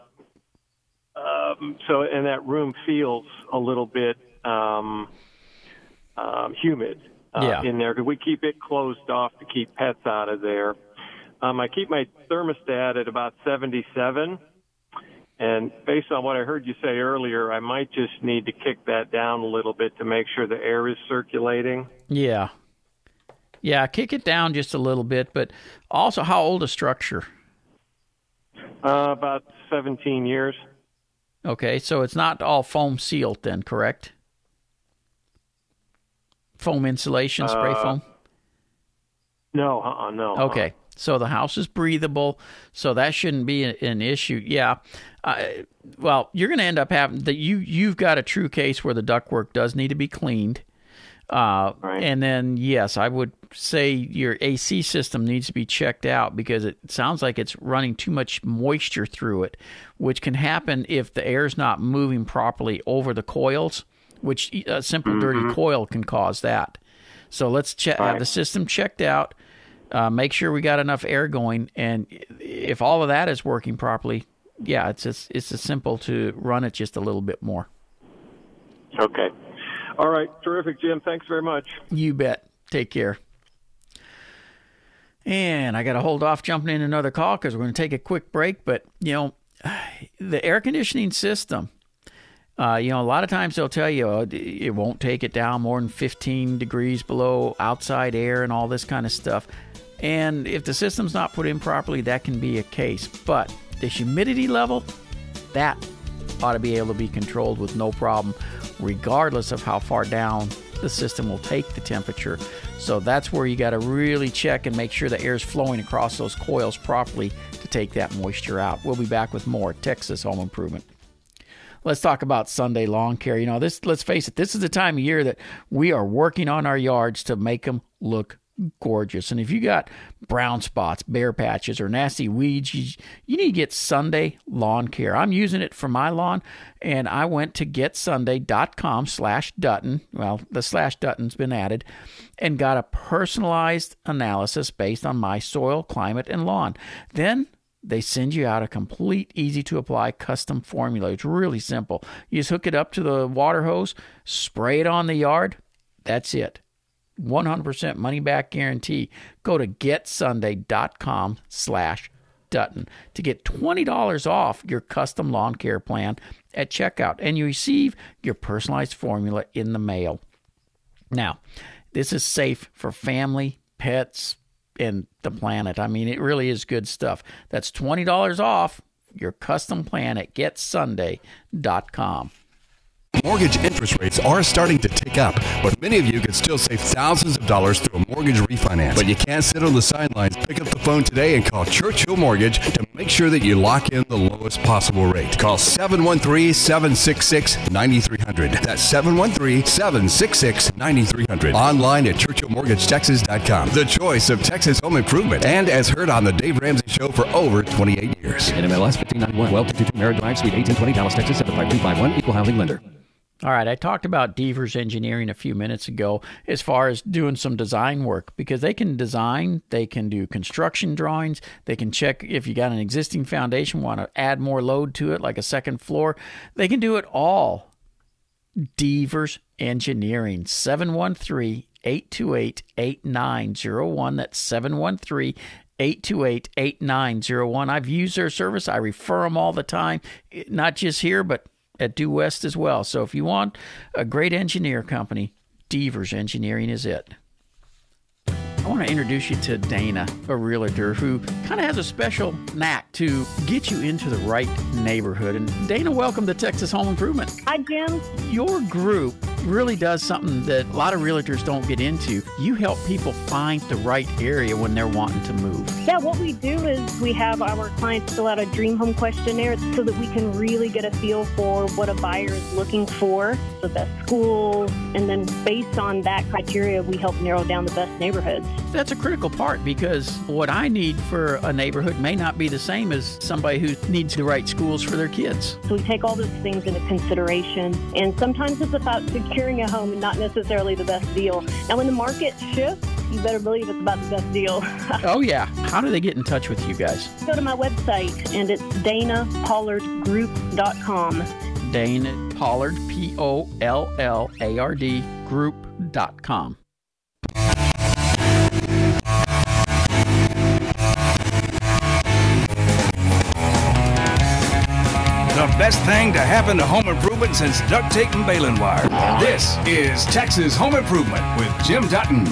um, so and that room feels a little bit um, um, humid uh, Yeah. in there because we keep it closed off to keep pets out of there. Um, I keep my thermostat at about 77. And based on what I heard you say earlier, I might just need to kick that down a little bit to make sure the air is circulating. Yeah. Yeah, kick it down just a little bit, but also how old a structure? Uh, about 17 years. Okay, so it's not all foam sealed then, correct? Foam insulation, spray Uh, foam? No, uh-uh, no. Okay. So the house is breathable, so that shouldn't be an, an issue. Yeah. Uh, well, you're going to end up having that. You you've got a true case where the ductwork does need to be cleaned. Uh, And then yes, I would say your AC system needs to be checked out because it sounds like it's running too much moisture through it, which can happen if the air is not moving properly over the coils. Which a simple dirty Mhm. coil can cause that. So let's check have the system checked out. Uh, make sure we got enough air going, and if all of that is working properly, yeah, it's it's, it's as simple to run it just a little bit more. Okay. All right. Terrific, Jim. Thanks very much. You bet. Take care. And I got to hold off jumping in another call because we're going to take a quick break. But you know, the air conditioning system. Uh, you know, a lot of times they'll tell you uh, it won't take it down more than 15 degrees below outside air and all this kind of stuff. And if the system's not put in properly, that can be a case. But the humidity level, that ought to be able to be controlled with no problem, regardless of how far down the system will take the temperature. So that's where you got to really check and make sure the air is flowing across those coils properly to take that moisture out. We'll be back with more Texas Home Improvement. Let's talk about Sunday lawn care. You know, this let's face it, this is the time of year that we are working on our yards to make them look gorgeous. And if you got brown spots, bare patches, or nasty weeds, you, you need to get Sunday Lawn Care. I'm using it for my lawn, and I went to getsunday.com slash Dutton. Well, the slash Dutton's been added, and got a personalized analysis based on my soil, climate, and lawn. Then they send you out a complete, easy to apply custom formula. It's really simple. You just hook it up to the water hose, spray it on the yard. That's it. 100% money back guarantee. Go to getsunday.com slash Dutton to get $20 off your custom lawn care plan at checkout, and you receive your personalized formula in the mail. Now, this is safe for family, pets, and the planet. I mean, it really is good stuff. That's $20 off your custom plan at getsunday.com. Mortgage interest rates are starting to tick up, but many of you could still save thousands of dollars through a mortgage refinance. But you can't sit on the sidelines. Pick up the phone today and call Churchill Mortgage to make sure that you lock in the lowest possible rate. Call 713-766-9300. That's 713-766-9300. Online at churchillmortgagetexas.com. The choice of Texas home improvement. And as heard on the Dave Ramsey Show for over 28 years. NMLS 1591, well 52 Merritt Drive, Suite 1820, Dallas, Texas 75251, Equal Housing Lender. All right, I talked about Devers Engineering a few minutes ago as far as doing some design work because they can design, they can do construction drawings, they can check if you got an existing foundation, want to add more load to it, like a second floor. They can do it all. Devers Engineering, 713 828 8901. That's 713 828 8901. I've used their service. I refer them all the time, not just here, but at Due West as well. So if you want a great engineer company, Devers Engineering is it. I want to introduce you to Dana, a realtor who kind of has a special knack to get you into the right neighborhood. And Dana, welcome to Texas Home Improvement. Hi, Jim. Your group really does something that a lot of realtors don't get into. You help people find the right area when they're wanting to move. Yeah, what we do is we have our clients fill out a dream home questionnaire so that we can really get a feel for what a buyer is looking for, the best schools, and then based on that criteria, we help narrow down the best neighborhoods. That's a critical part because what I need for a neighborhood may not be the same as somebody who needs the right schools for their kids. So we take all those things into consideration, and sometimes it's about securing a home and not necessarily the best deal. Now, when the market shifts, you better believe it's about the best deal. oh, yeah. How do they get in touch with you guys? Go to my website, and it's danapollardgroup.com. Dana Pollard, P O L L A R D, group.com. The best thing to happen to home improvement since duct tape and baling wire. This is Texas Home Improvement with Jim Dutton.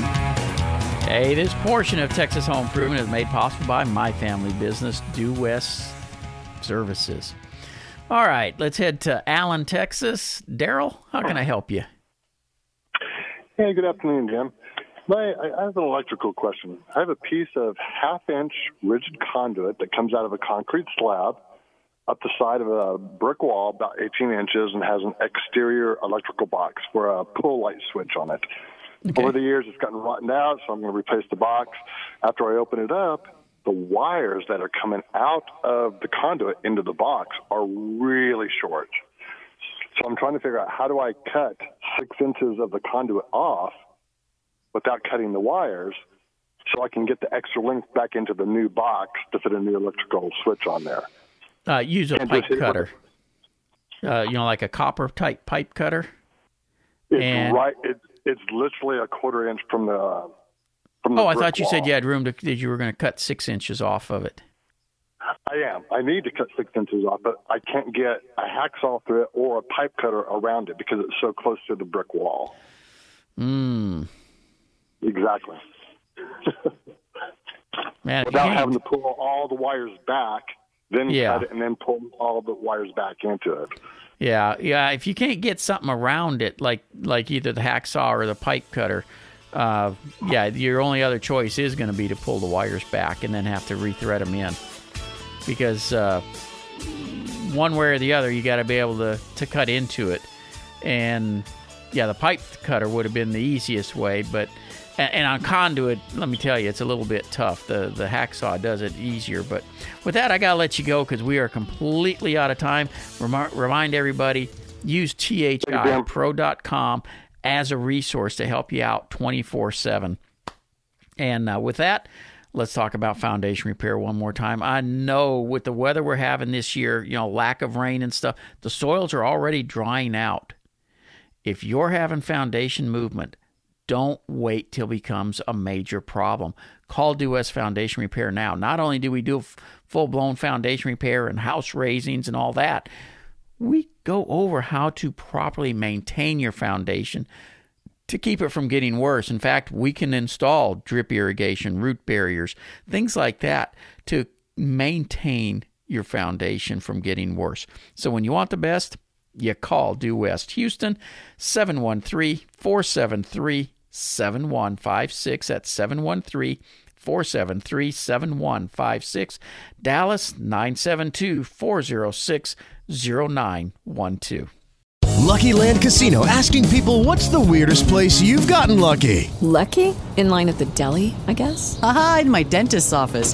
Hey, this portion of Texas Home Improvement is made possible by my family business, Due West Services. All right, let's head to Allen, Texas. Daryl, how can I help you? Hey, good afternoon, Jim. My, I have an electrical question. I have a piece of half inch rigid conduit that comes out of a concrete slab up the side of a brick wall about 18 inches and has an exterior electrical box for a pull light switch on it. Okay. Over the years, it's gotten rotten out, so I'm going to replace the box. After I open it up, the wires that are coming out of the conduit into the box are really short. So I'm trying to figure out how do I cut six inches of the conduit off without cutting the wires so I can get the extra length back into the new box to fit a new electrical switch on there. Uh, use a pipe cutter. Uh, you know, like a copper type pipe cutter. It's and, right. It's it's literally a quarter inch from the. From the oh, I thought you wall. said you had room to that you were going to cut six inches off of it. I am. I need to cut six inches off, but I can't get a hacksaw through it or a pipe cutter around it because it's so close to the brick wall. Mm. Exactly. Man, Without having to pull all the wires back then yeah. cut it and then pull all the wires back into it. Yeah, yeah. If you can't get something around it, like like either the hacksaw or the pipe cutter, uh, yeah, your only other choice is going to be to pull the wires back and then have to rethread them in, because uh, one way or the other, you got to be able to to cut into it, and yeah, the pipe cutter would have been the easiest way, but and on conduit, let me tell you, it's a little bit tough. The the hacksaw does it easier. But with that, I gotta let you go because we are completely out of time. Remi- remind everybody, use thipro.com as a resource to help you out 24/7. And uh, with that, let's talk about foundation repair one more time. I know with the weather we're having this year, you know, lack of rain and stuff, the soils are already drying out. If you're having foundation movement, don't wait till it becomes a major problem. Call Due West Foundation Repair now. Not only do we do full blown foundation repair and house raisings and all that, we go over how to properly maintain your foundation to keep it from getting worse. In fact, we can install drip irrigation, root barriers, things like that to maintain your foundation from getting worse. So when you want the best, you call Due West Houston 713 473 7156. That's 713 473 7156. Dallas 972 406 0912. Lucky Land Casino asking people what's the weirdest place you've gotten lucky? Lucky? In line at the deli, I guess? Aha, in my dentist's office.